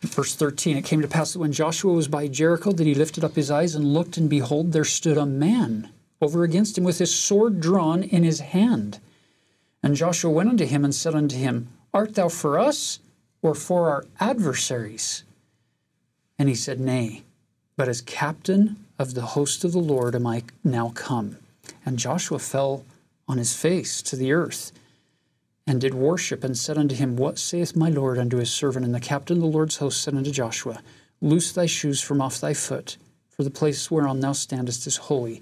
Verse 13, it came to pass that when Joshua was by Jericho, that he lifted up his eyes and looked, and behold, there stood a man over against him with his sword drawn in his hand. And Joshua went unto him and said unto him, Art thou for us or for our adversaries? And he said, Nay, but as captain of the host of the Lord am I now come. And Joshua fell on his face to the earth and did worship and said unto him, What saith my Lord unto his servant? And the captain of the Lord's host said unto Joshua, Loose thy shoes from off thy foot, for the place whereon thou standest is holy.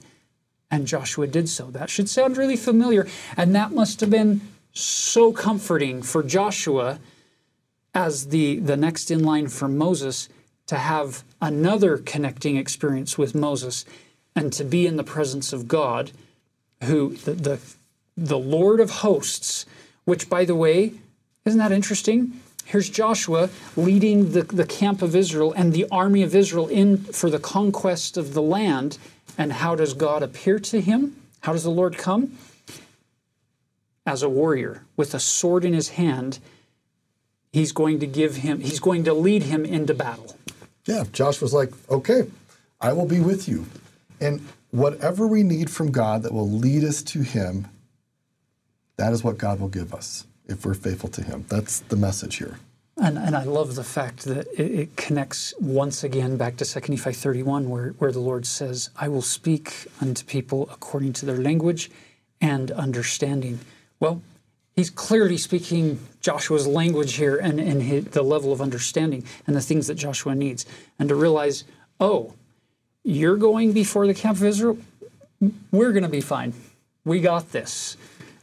And Joshua did so. That should sound really familiar. And that must have been so comforting for Joshua as the, the next in line for Moses to have another connecting experience with Moses and to be in the presence of God, who the, the, the Lord of hosts, which, by the way, isn't that interesting? Here's Joshua leading the, the camp of Israel and the army of Israel in for the conquest of the land. And how does God appear to him? How does the Lord come? As a warrior with a sword in his hand, he's going to give him, he's going to lead him into battle. Yeah, Joshua's like, okay, I will be with you. And whatever we need from God that will lead us to Him, that is what God will give us if we're faithful to Him. That's the message here. And, and I love the fact that it, it connects once again back to 2 Nephi 31, where, where the Lord says, I will speak unto people according to their language and understanding. Well, he's clearly speaking Joshua's language here and, and his, the level of understanding and the things that Joshua needs. And to realize, oh, you're going before the camp of Israel, we're going to be fine. We got this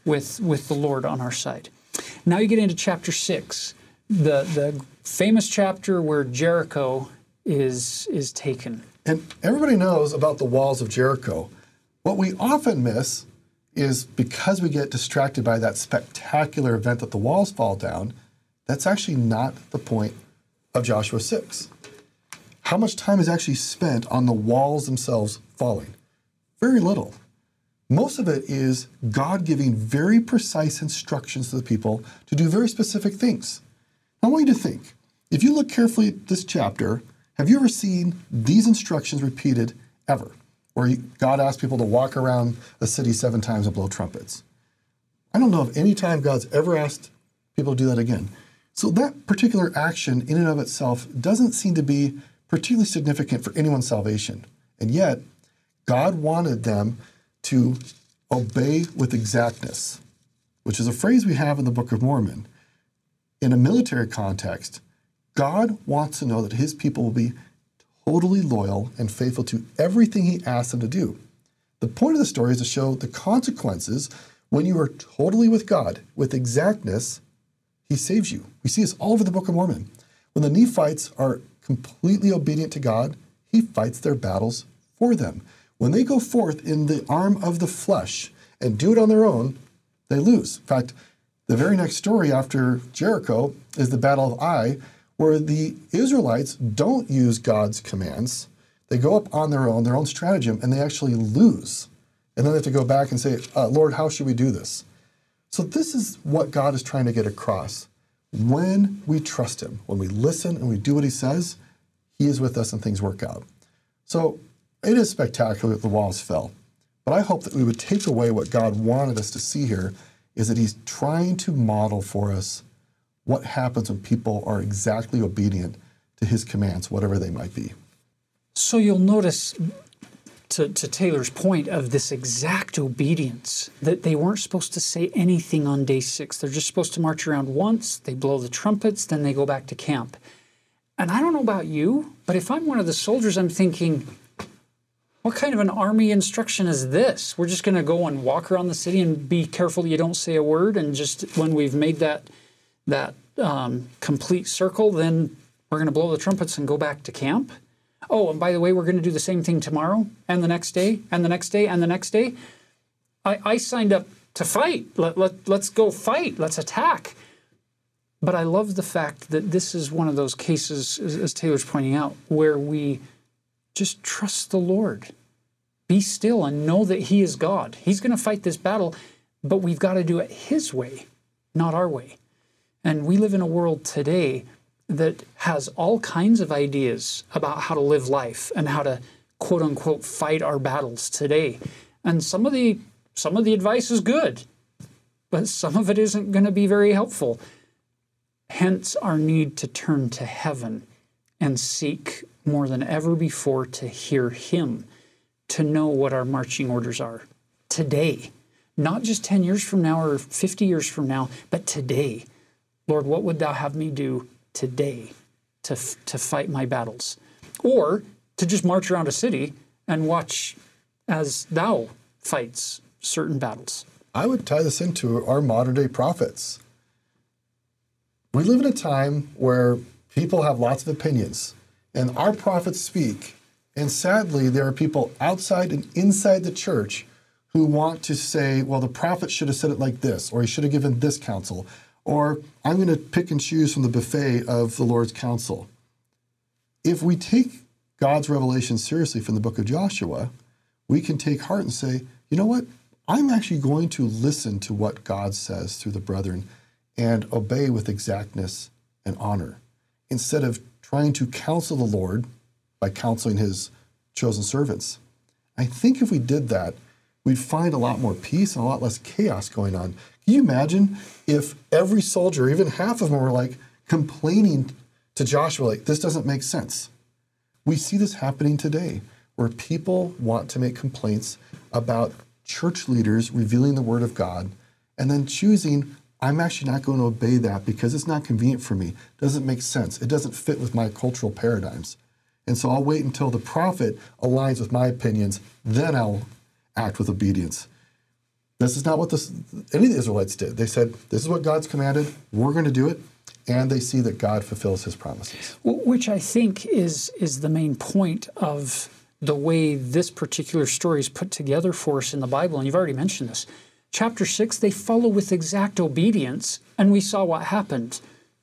with, with the Lord on our side. Now you get into chapter 6, the, the famous chapter where Jericho is, is taken. And everybody knows about the walls of Jericho. What we often miss is because we get distracted by that spectacular event that the walls fall down, that's actually not the point of Joshua 6. How much time is actually spent on the walls themselves falling? Very little. Most of it is God giving very precise instructions to the people to do very specific things. I want you to think if you look carefully at this chapter, have you ever seen these instructions repeated ever? where God asked people to walk around a city seven times and blow trumpets. I don't know of any time God's ever asked people to do that again. So that particular action in and of itself doesn't seem to be particularly significant for anyone's salvation. And yet, God wanted them to obey with exactness, which is a phrase we have in the Book of Mormon. In a military context, God wants to know that his people will be totally loyal and faithful to everything he asks them to do. The point of the story is to show the consequences when you are totally with God, with exactness, he saves you. We see this all over the Book of Mormon. When the Nephites are completely obedient to God, he fights their battles for them. When they go forth in the arm of the flesh and do it on their own, they lose. In fact, the very next story after Jericho is the Battle of Ai, where the Israelites don't use God's commands. They go up on their own, their own stratagem, and they actually lose. And then they have to go back and say, uh, Lord, how should we do this? So, this is what God is trying to get across. When we trust Him, when we listen and we do what He says, He is with us and things work out. So, it is spectacular that the walls fell. But I hope that we would take away what God wanted us to see here is that He's trying to model for us what happens when people are exactly obedient to His commands, whatever they might be. So you'll notice, to, to Taylor's point, of this exact obedience, that they weren't supposed to say anything on day six. They're just supposed to march around once, they blow the trumpets, then they go back to camp. And I don't know about you, but if I'm one of the soldiers, I'm thinking, what kind of an army instruction is this? We're just going to go and walk around the city and be careful you don't say a word, and just when we've made that that um, complete circle, then we're going to blow the trumpets and go back to camp. Oh, and by the way, we're going to do the same thing tomorrow and the next day and the next day and the next day. I, I signed up to fight. Let, let, let's go fight. Let's attack. But I love the fact that this is one of those cases, as, as Taylor's pointing out, where we just trust the Lord. Be still and know that He is God. He's going to fight this battle, but we've got to do it His way, not our way. And we live in a world today that has all kinds of ideas about how to live life and how to quote unquote fight our battles today. And some of the some of the advice is good, but some of it isn't going to be very helpful. Hence our need to turn to heaven and seek more than ever before to hear him, to know what our marching orders are today. Not just 10 years from now or 50 years from now, but today. Lord, what would thou have me do today to, to fight my battles? Or to just march around a city and watch as thou fights certain battles. I would tie this into our modern day prophets. We live in a time where people have lots of opinions, and our prophets speak. And sadly, there are people outside and inside the church who want to say, well, the prophet should have said it like this, or he should have given this counsel, or I'm going to pick and choose from the buffet of the Lord's counsel. If we take God's revelation seriously from the book of Joshua, we can take heart and say, you know what? I'm actually going to listen to what God says through the brethren and obey with exactness and honor instead of trying to counsel the Lord by counseling his chosen servants. I think if we did that, we'd find a lot more peace and a lot less chaos going on. Can you imagine if every soldier, even half of them, were like complaining to Joshua, like, this doesn't make sense? We see this happening today where people want to make complaints about church leaders revealing the word of God and then choosing, I'm actually not going to obey that because it's not convenient for me. It doesn't make sense. It doesn't fit with my cultural paradigms. And so I'll wait until the prophet aligns with my opinions, then I'll act with obedience. This is not what this, any of the Israelites did. They said, This is what God's commanded, we're going to do it. And they see that God fulfills his promises. Which I think is, is the main point of the way this particular story is put together for us in the Bible. And you've already mentioned this. Chapter 6, they follow with exact obedience, and we saw what happened.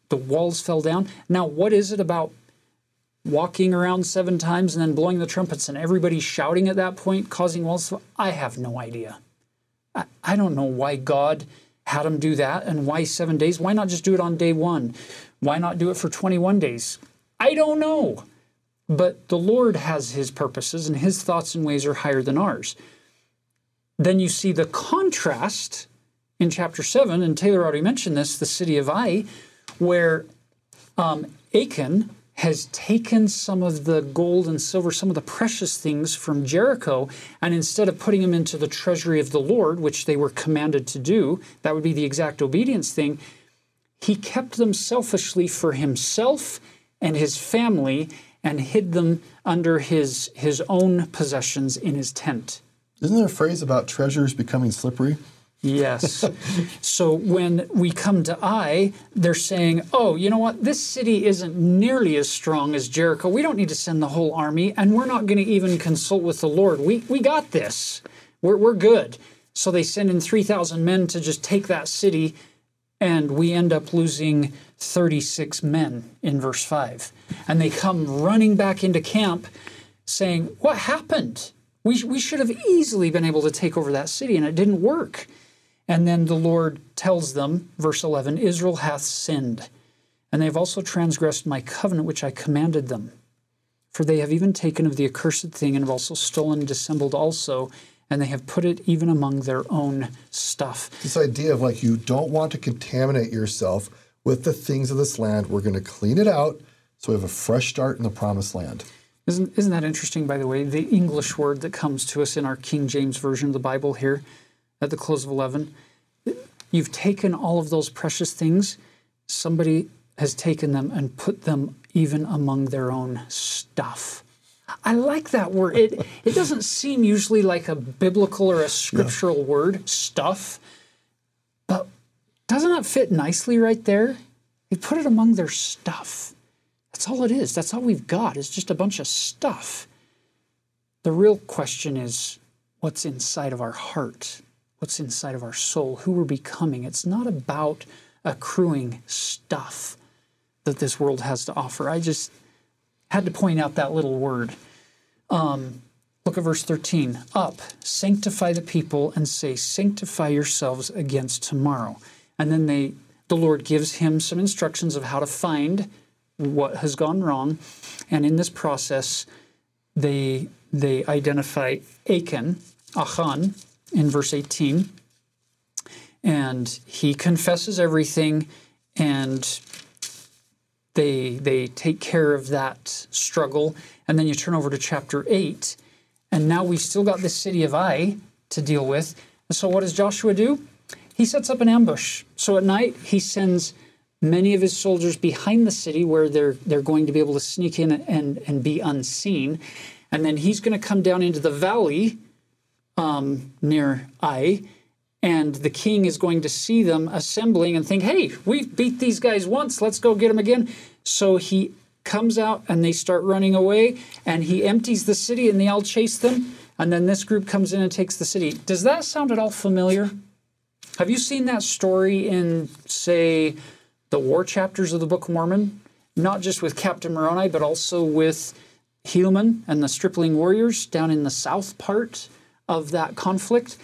The walls fell down. Now, what is it about walking around seven times and then blowing the trumpets and everybody shouting at that point, causing walls. I have no idea. I, I don't know why God had them do that and why seven days. Why not just do it on day one? Why not do it for 21 days? I don't know. But the Lord has his purposes and his thoughts and ways are higher than ours. Then you see the contrast in chapter 7, and Taylor already mentioned this the city of Ai, where um, Achan has taken some of the gold and silver, some of the precious things from Jericho, and instead of putting them into the treasury of the Lord, which they were commanded to do, that would be the exact obedience thing, he kept them selfishly for himself and his family and hid them under his, his own possessions in his tent. Isn't there a phrase about treasures becoming slippery? Yes. so when we come to Ai, they're saying, oh, you know what? This city isn't nearly as strong as Jericho. We don't need to send the whole army, and we're not going to even consult with the Lord. We, we got this. We're, we're good. So they send in 3,000 men to just take that city, and we end up losing 36 men in verse 5. And they come running back into camp saying, What happened? We, we should have easily been able to take over that city, and it didn't work. And then the Lord tells them, verse 11 Israel hath sinned, and they have also transgressed my covenant which I commanded them. For they have even taken of the accursed thing, and have also stolen and dissembled also, and they have put it even among their own stuff. This idea of like you don't want to contaminate yourself with the things of this land. We're going to clean it out so we have a fresh start in the promised land. Isn't, isn't that interesting, by the way? The English word that comes to us in our King James Version of the Bible here at the close of 11. You've taken all of those precious things, somebody has taken them and put them even among their own stuff. I like that word. It, it doesn't seem usually like a biblical or a scriptural word, stuff, but doesn't that fit nicely right there? They put it among their stuff. That's all it is. That's all we've got. It's just a bunch of stuff. The real question is what's inside of our heart? What's inside of our soul? Who we're becoming? It's not about accruing stuff that this world has to offer. I just had to point out that little word. Um, look at verse 13. Up, sanctify the people, and say, Sanctify yourselves against tomorrow. And then they, the Lord gives him some instructions of how to find what has gone wrong. And in this process, they, they identify Achan, Achan, in verse 18. And he confesses everything and they they take care of that struggle and then you turn over to chapter 8 and now we've still got this city of ai to deal with so what does joshua do he sets up an ambush so at night he sends many of his soldiers behind the city where they're they're going to be able to sneak in and and be unseen and then he's going to come down into the valley um, near ai and the king is going to see them assembling and think, hey, we've beat these guys once, let's go get them again. So he comes out and they start running away, and he empties the city and they all chase them. And then this group comes in and takes the city. Does that sound at all familiar? Have you seen that story in, say, the war chapters of the Book of Mormon? Not just with Captain Moroni, but also with Helaman and the Stripling warriors down in the south part of that conflict.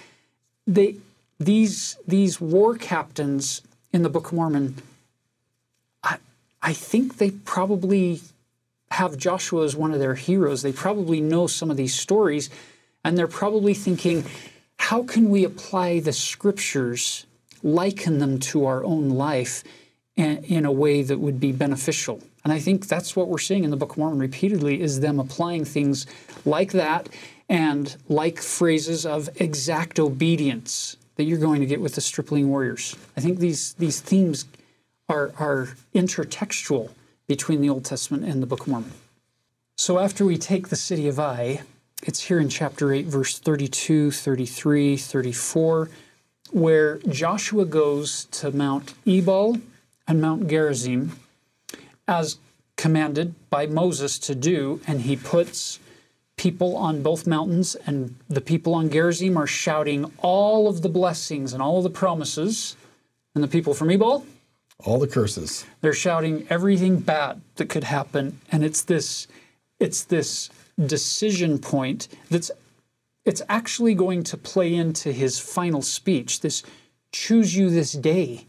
They these these war captains in the Book of Mormon, I, I think they probably have Joshua as one of their heroes. They probably know some of these stories, and they're probably thinking, how can we apply the scriptures, liken them to our own life in a way that would be beneficial? And I think that's what we're seeing in the Book of Mormon repeatedly is them applying things like that and like phrases of exact obedience that you're going to get with the Stripling Warriors. I think these these themes are are intertextual between the Old Testament and the Book of Mormon. So after we take the city of Ai, it's here in chapter 8 verse 32, 33, 34 where Joshua goes to Mount Ebal and Mount Gerizim as commanded by Moses to do and he puts people on both mountains, and the people on Gerizim are shouting all of the blessings and all of the promises. And the people from Ebal? All the curses. They're shouting everything bad that could happen. And it's this, it's this decision point that's it's actually going to play into his final speech. This choose you this day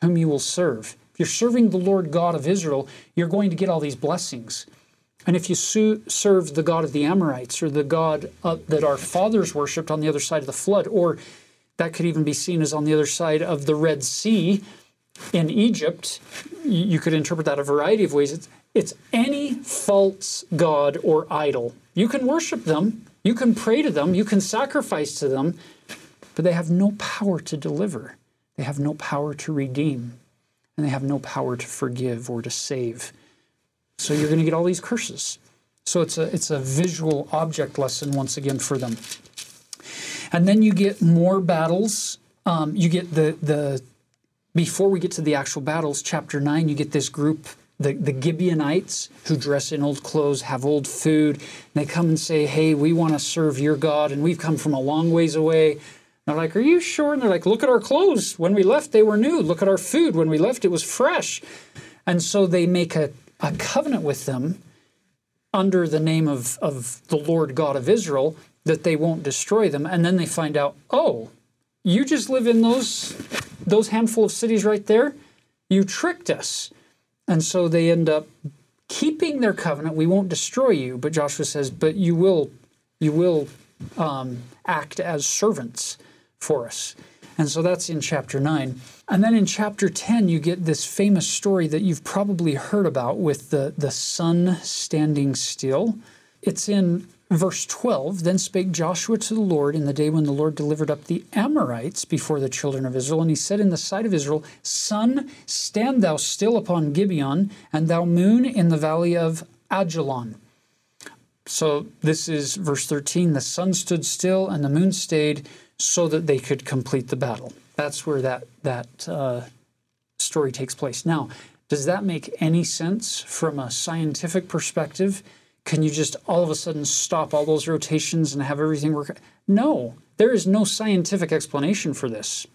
whom you will serve. If you're serving the Lord God of Israel, you're going to get all these blessings. And if you su- serve the God of the Amorites or the God uh, that our fathers worshipped on the other side of the flood, or that could even be seen as on the other side of the Red Sea in Egypt, you could interpret that a variety of ways. It's, it's any false god or idol. You can worship them, you can pray to them, you can sacrifice to them, but they have no power to deliver. They have no power to redeem, and they have no power to forgive or to save. So you're going to get all these curses. So it's a it's a visual object lesson once again for them. And then you get more battles. Um, you get the the before we get to the actual battles, chapter nine, you get this group, the, the Gibeonites, who dress in old clothes, have old food. they come and say, Hey, we want to serve your God, and we've come from a long ways away. They're like, Are you sure? And they're like, Look at our clothes. When we left, they were new. Look at our food. When we left, it was fresh. And so they make a, a covenant with them under the name of, of the Lord God of Israel that they won't destroy them. And then they find out, Oh, you just live in those those handful of cities right there? You tricked us. And so they end up keeping their covenant. We won't destroy you, but Joshua says, but you will you will um, act as servants for us. And so that's in chapter 9. And then in chapter 10, you get this famous story that you've probably heard about with the, the sun standing still. It's in verse 12 Then spake Joshua to the Lord in the day when the Lord delivered up the Amorites before the children of Israel. And he said in the sight of Israel, Sun, stand thou still upon Gibeon, and thou moon in the valley of Ajalon. So this is verse 13 the sun stood still and the moon stayed so that they could complete the battle. That's where that, that uh, story takes place. Now, does that make any sense from a scientific perspective? Can you just all of a sudden stop all those rotations and have everything work? No, there is no scientific explanation for this,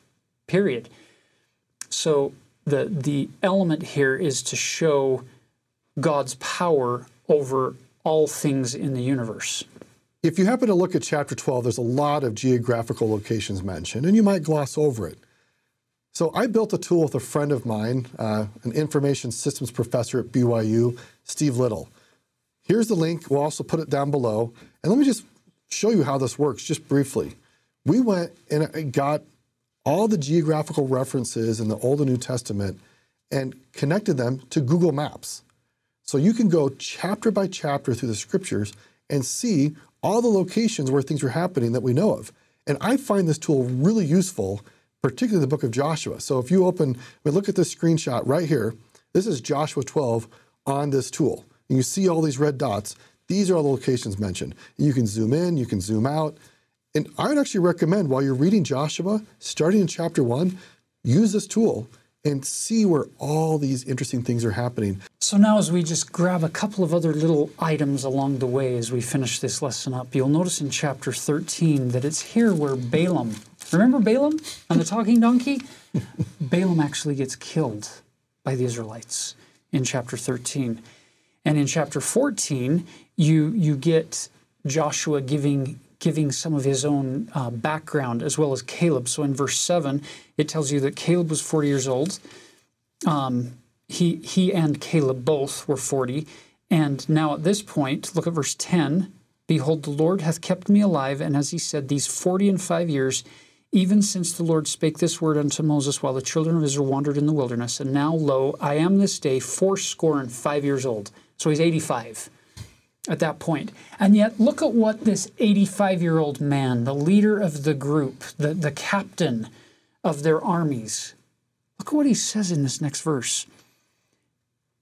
period. So the, the element here is to show God's power over all things in the universe. If you happen to look at chapter 12, there's a lot of geographical locations mentioned, and you might gloss over it. So I built a tool with a friend of mine, uh, an information systems professor at BYU, Steve Little. Here's the link. We'll also put it down below. And let me just show you how this works just briefly. We went and got all the geographical references in the Old and New Testament and connected them to Google Maps. So you can go chapter by chapter through the scriptures and see all the locations where things were happening that we know of. And I find this tool really useful, particularly the book of Joshua. So if you open, we look at this screenshot right here. This is Joshua 12 on this tool. And you see all these red dots. These are all the locations mentioned. You can zoom in, you can zoom out. And I would actually recommend while you're reading Joshua, starting in chapter one, use this tool and see where all these interesting things are happening. So now, as we just grab a couple of other little items along the way as we finish this lesson up, you'll notice in chapter 13 that it's here where Balaam, remember Balaam on the talking donkey? Balaam actually gets killed by the Israelites in chapter 13. And in chapter 14, you, you get Joshua giving giving some of his own uh, background as well as Caleb. So in verse 7, it tells you that Caleb was 40 years old. Um, he, he and Caleb both were 40. And now at this point, look at verse 10 Behold, the Lord hath kept me alive, and as he said, these 40 and five years, even since the Lord spake this word unto Moses while the children of Israel wandered in the wilderness. And now, lo, I am this day fourscore and five years old. So he's 85 at that. And yet, look at what this 85 year old man, the leader of the group, the, the captain of their armies, look at what he says in this next verse.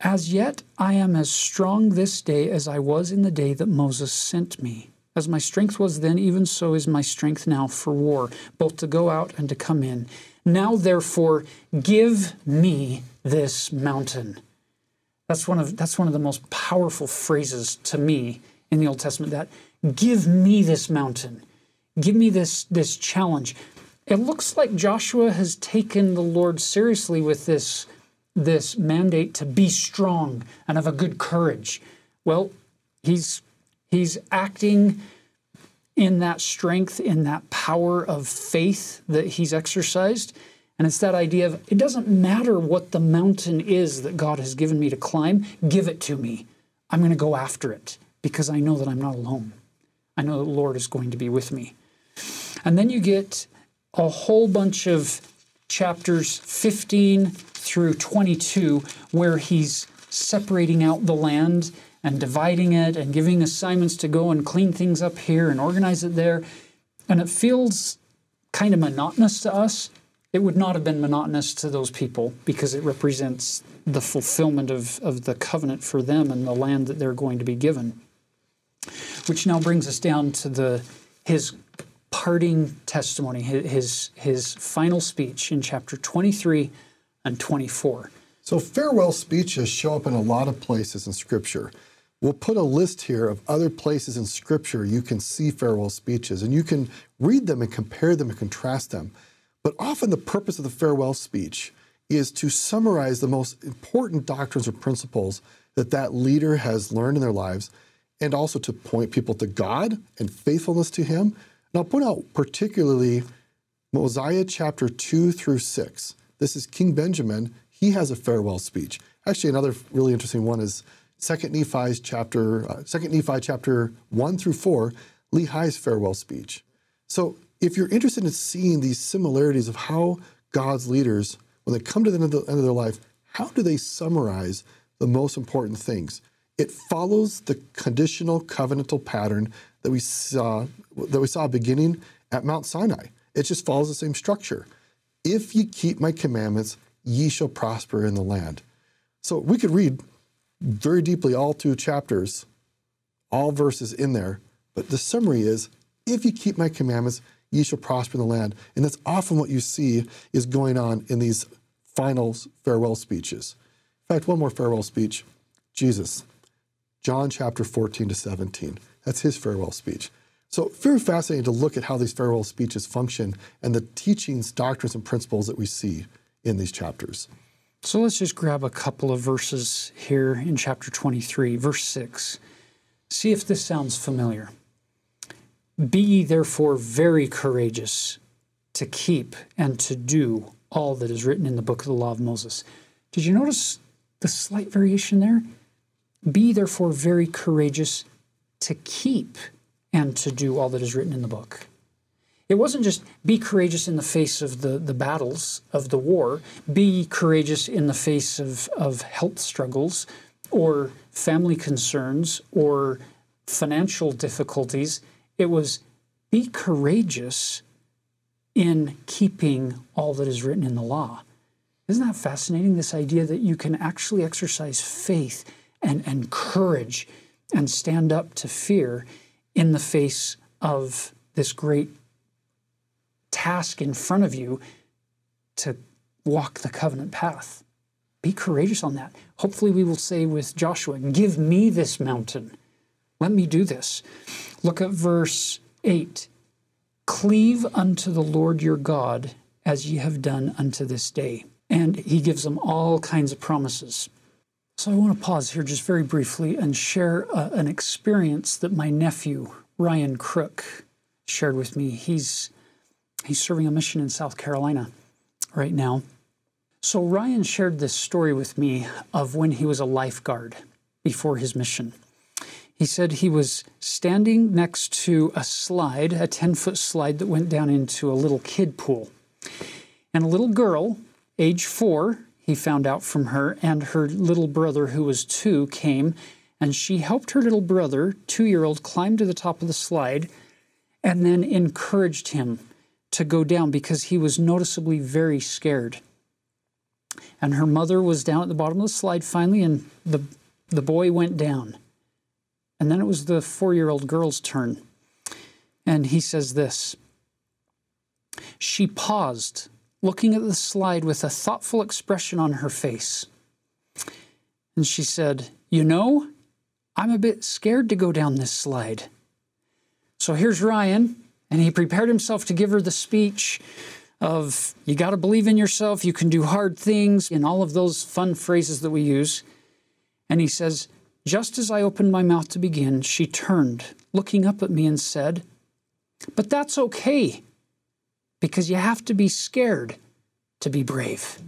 As yet I am as strong this day as I was in the day that Moses sent me. As my strength was then, even so is my strength now for war, both to go out and to come in. Now, therefore, give me this mountain that's one of that's one of the most powerful phrases to me in the Old Testament. That give me this mountain, give me this this challenge. It looks like Joshua has taken the Lord seriously with this this mandate to be strong and of a good courage. Well, he's he's acting in that strength, in that power of faith that he's exercised. And it's that idea of it doesn't matter what the mountain is that God has given me to climb, give it to me. I'm going to go after it because I know that I'm not alone. I know the Lord is going to be with me. And then you get a whole bunch of chapters 15 through 22 where he's separating out the land and dividing it and giving assignments to go and clean things up here and organize it there. And it feels kind of monotonous to us it would not have been monotonous to those people because it represents the fulfillment of, of the covenant for them and the land that they're going to be given. Which now brings us down to the his parting testimony, his his final speech in chapter 23 and 24. So farewell speeches show up in a lot of places in Scripture. we'll put a list here of other places in Scripture you can see farewell speeches, and you can read them and compare them and contrast them. But often the purpose of the farewell speech is to summarize the most important doctrines or principles that that leader has learned in their lives, and also to point people to God and faithfulness to Him. And I'll point out particularly Mosiah chapter 2 through 6. This is King Benjamin. He has a farewell speech. Actually, another really interesting one is Second Nephi's chapter, uh, Second Nephi chapter one through four, Lehi's farewell speech. So, if you're interested in seeing these similarities of how God's leaders, when they come to the end of, the end of their life, how do they summarize the most important things? It follows the conditional covenantal pattern that we saw that we saw beginning at Mount Sinai. It just follows the same structure. If ye keep my commandments, ye shall prosper in the land. So we could read very deeply all two chapters, all verses in there. But the summary is if you keep my commandments, ye shall prosper in the land. And that's often what you see is going on in these final farewell speeches. In fact, one more farewell speech Jesus, John chapter 14 to 17. That's his farewell speech. So, very fascinating to look at how these farewell speeches function and the teachings, doctrines, and principles that we see in these chapters. So let's just grab a couple of verses here in chapter 23, verse 6. See if this sounds familiar. Be ye therefore very courageous to keep and to do all that is written in the book of the law of Moses. Did you notice the slight variation there? Be therefore very courageous to keep and to do all that is written in the book. It wasn't just be courageous in the face of the, the battles of the war, be courageous in the face of, of health struggles or family concerns or financial difficulties. It was be courageous in keeping all that is written in the law. Isn't that fascinating? This idea that you can actually exercise faith and, and courage and stand up to fear in the face of this great task in front of you to walk the covenant path. Be courageous on that. Hopefully, we will say with Joshua, Give me this mountain. Let me do this. Look at verse 8 Cleave unto the Lord your God as ye have done unto this day. And he gives them all kinds of promises. So I want to pause here just very briefly and share uh, an experience that my nephew, Ryan Crook, shared with me. He's He's serving a mission in South Carolina right now. So Ryan shared this story with me of when he was a lifeguard before his mission. He said he was standing next to a slide, a 10 foot slide that went down into a little kid pool. And a little girl, age four, he found out from her, and her little brother, who was two, came and she helped her little brother, two year old, climb to the top of the slide and then encouraged him to go down because he was noticeably very scared. And her mother was down at the bottom of the slide finally, and the, the boy went down. And then it was the four year old girl's turn. And he says this She paused, looking at the slide with a thoughtful expression on her face. And she said, You know, I'm a bit scared to go down this slide. So here's Ryan and he prepared himself to give her the speech of, you got to believe in yourself, you can do hard things, and all of those fun phrases that we use. And he says, Just as I opened my mouth to begin, she turned, looking up at me, and said, But that's okay, because you have to be scared to be brave.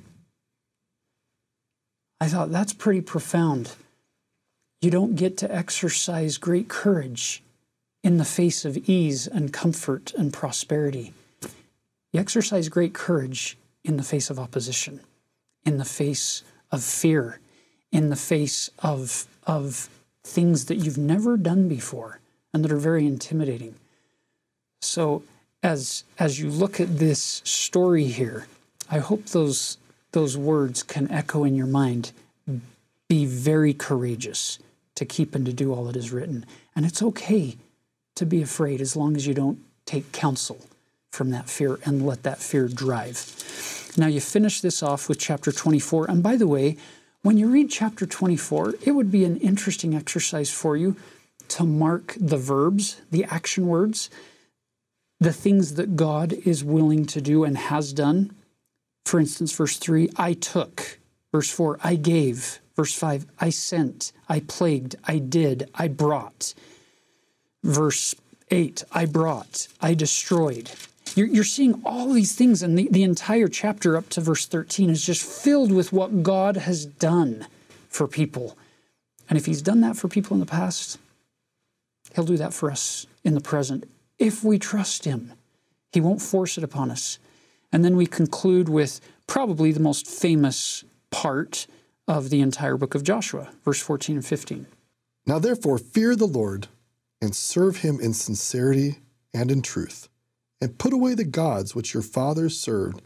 I thought that's pretty profound. You don't get to exercise great courage in the face of ease and comfort and prosperity. You exercise great courage in the face of opposition, in the face of fear, in the face of, of things that you've never done before and that are very intimidating. So, as, as you look at this story here, I hope those, those words can echo in your mind. Be very courageous to keep and to do all that is written. And it's okay to be afraid as long as you don't take counsel from that fear and let that fear drive. Now, you finish this off with chapter 24. And by the way, when you read chapter 24, it would be an interesting exercise for you to mark the verbs, the action words, the things that God is willing to do and has done. For instance, verse 3, I took. Verse 4, I gave. Verse 5, I sent. I plagued. I did. I brought. Verse 8, I brought. I destroyed. You're, you're seeing all these things, and the, the entire chapter up to verse 13 is just filled with what God has done for people. And if He's done that for people in the past, He'll do that for us in the present if we trust Him. He won't force it upon us. And then we conclude with probably the most famous part of the entire book of Joshua, verse 14 and 15. Now therefore, fear the Lord and serve him in sincerity and in truth and put away the gods which your fathers served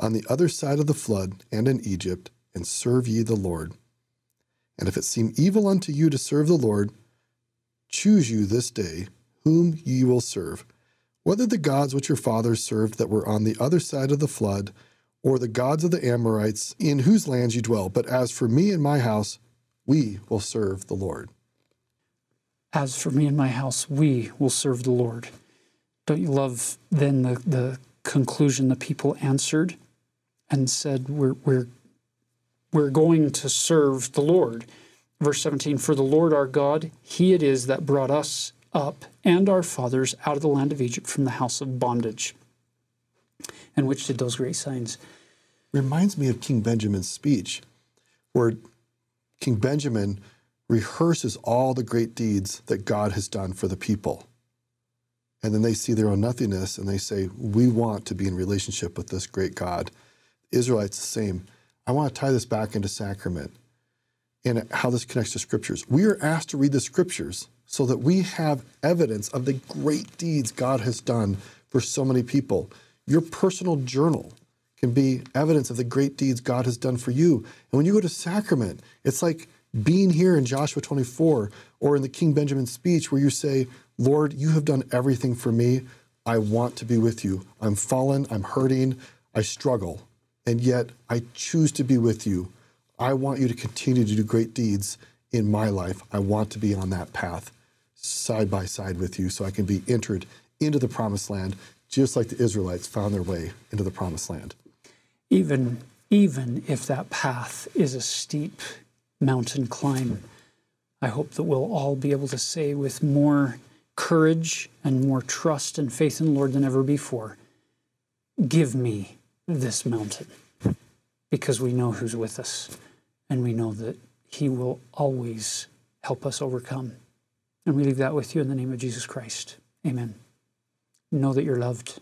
on the other side of the flood and in Egypt, and serve ye the Lord. And if it seem evil unto you to serve the Lord, choose you this day whom ye will serve, whether the gods which your fathers served that were on the other side of the flood, or the gods of the Amorites in whose lands you dwell. But as for me and my house, we will serve the Lord. As for me and my house, we will serve the Lord. Don't you love then the, the conclusion the people answered and said, We're, we're, we're going to serve the Lord. Verse 17 For the Lord our God, He it is that brought us up and our fathers out of the land of Egypt from the house of bondage. And which did those great signs? Reminds me of King Benjamin's speech, where King Benjamin rehearses all the great deeds that God has done for the people and then they see their own nothingness and they say, We want to be in relationship with this great God. Israelites, the same. I want to tie this back into sacrament and how this connects to scriptures. We are asked to read the scriptures so that we have evidence of the great deeds God has done for so many people. Your personal journal can be evidence of the great deeds God has done for you. And when you go to sacrament, it's like being here in Joshua 24 or in the King Benjamin speech where you say, Lord, you have done everything for me. I want to be with you. I'm fallen, I'm hurting, I struggle, and yet I choose to be with you. I want you to continue to do great deeds in my life. I want to be on that path side by side with you so I can be entered into the promised land just like the Israelites found their way into the promised land. Even even if that path is a steep mountain climb, I hope that we'll all be able to say with more courage and more trust and faith in the Lord than ever before. Give me this mountain because we know who's with us and we know that He will always help us overcome. And we leave that with you in the name of Jesus Christ. Amen. Know that you're loved.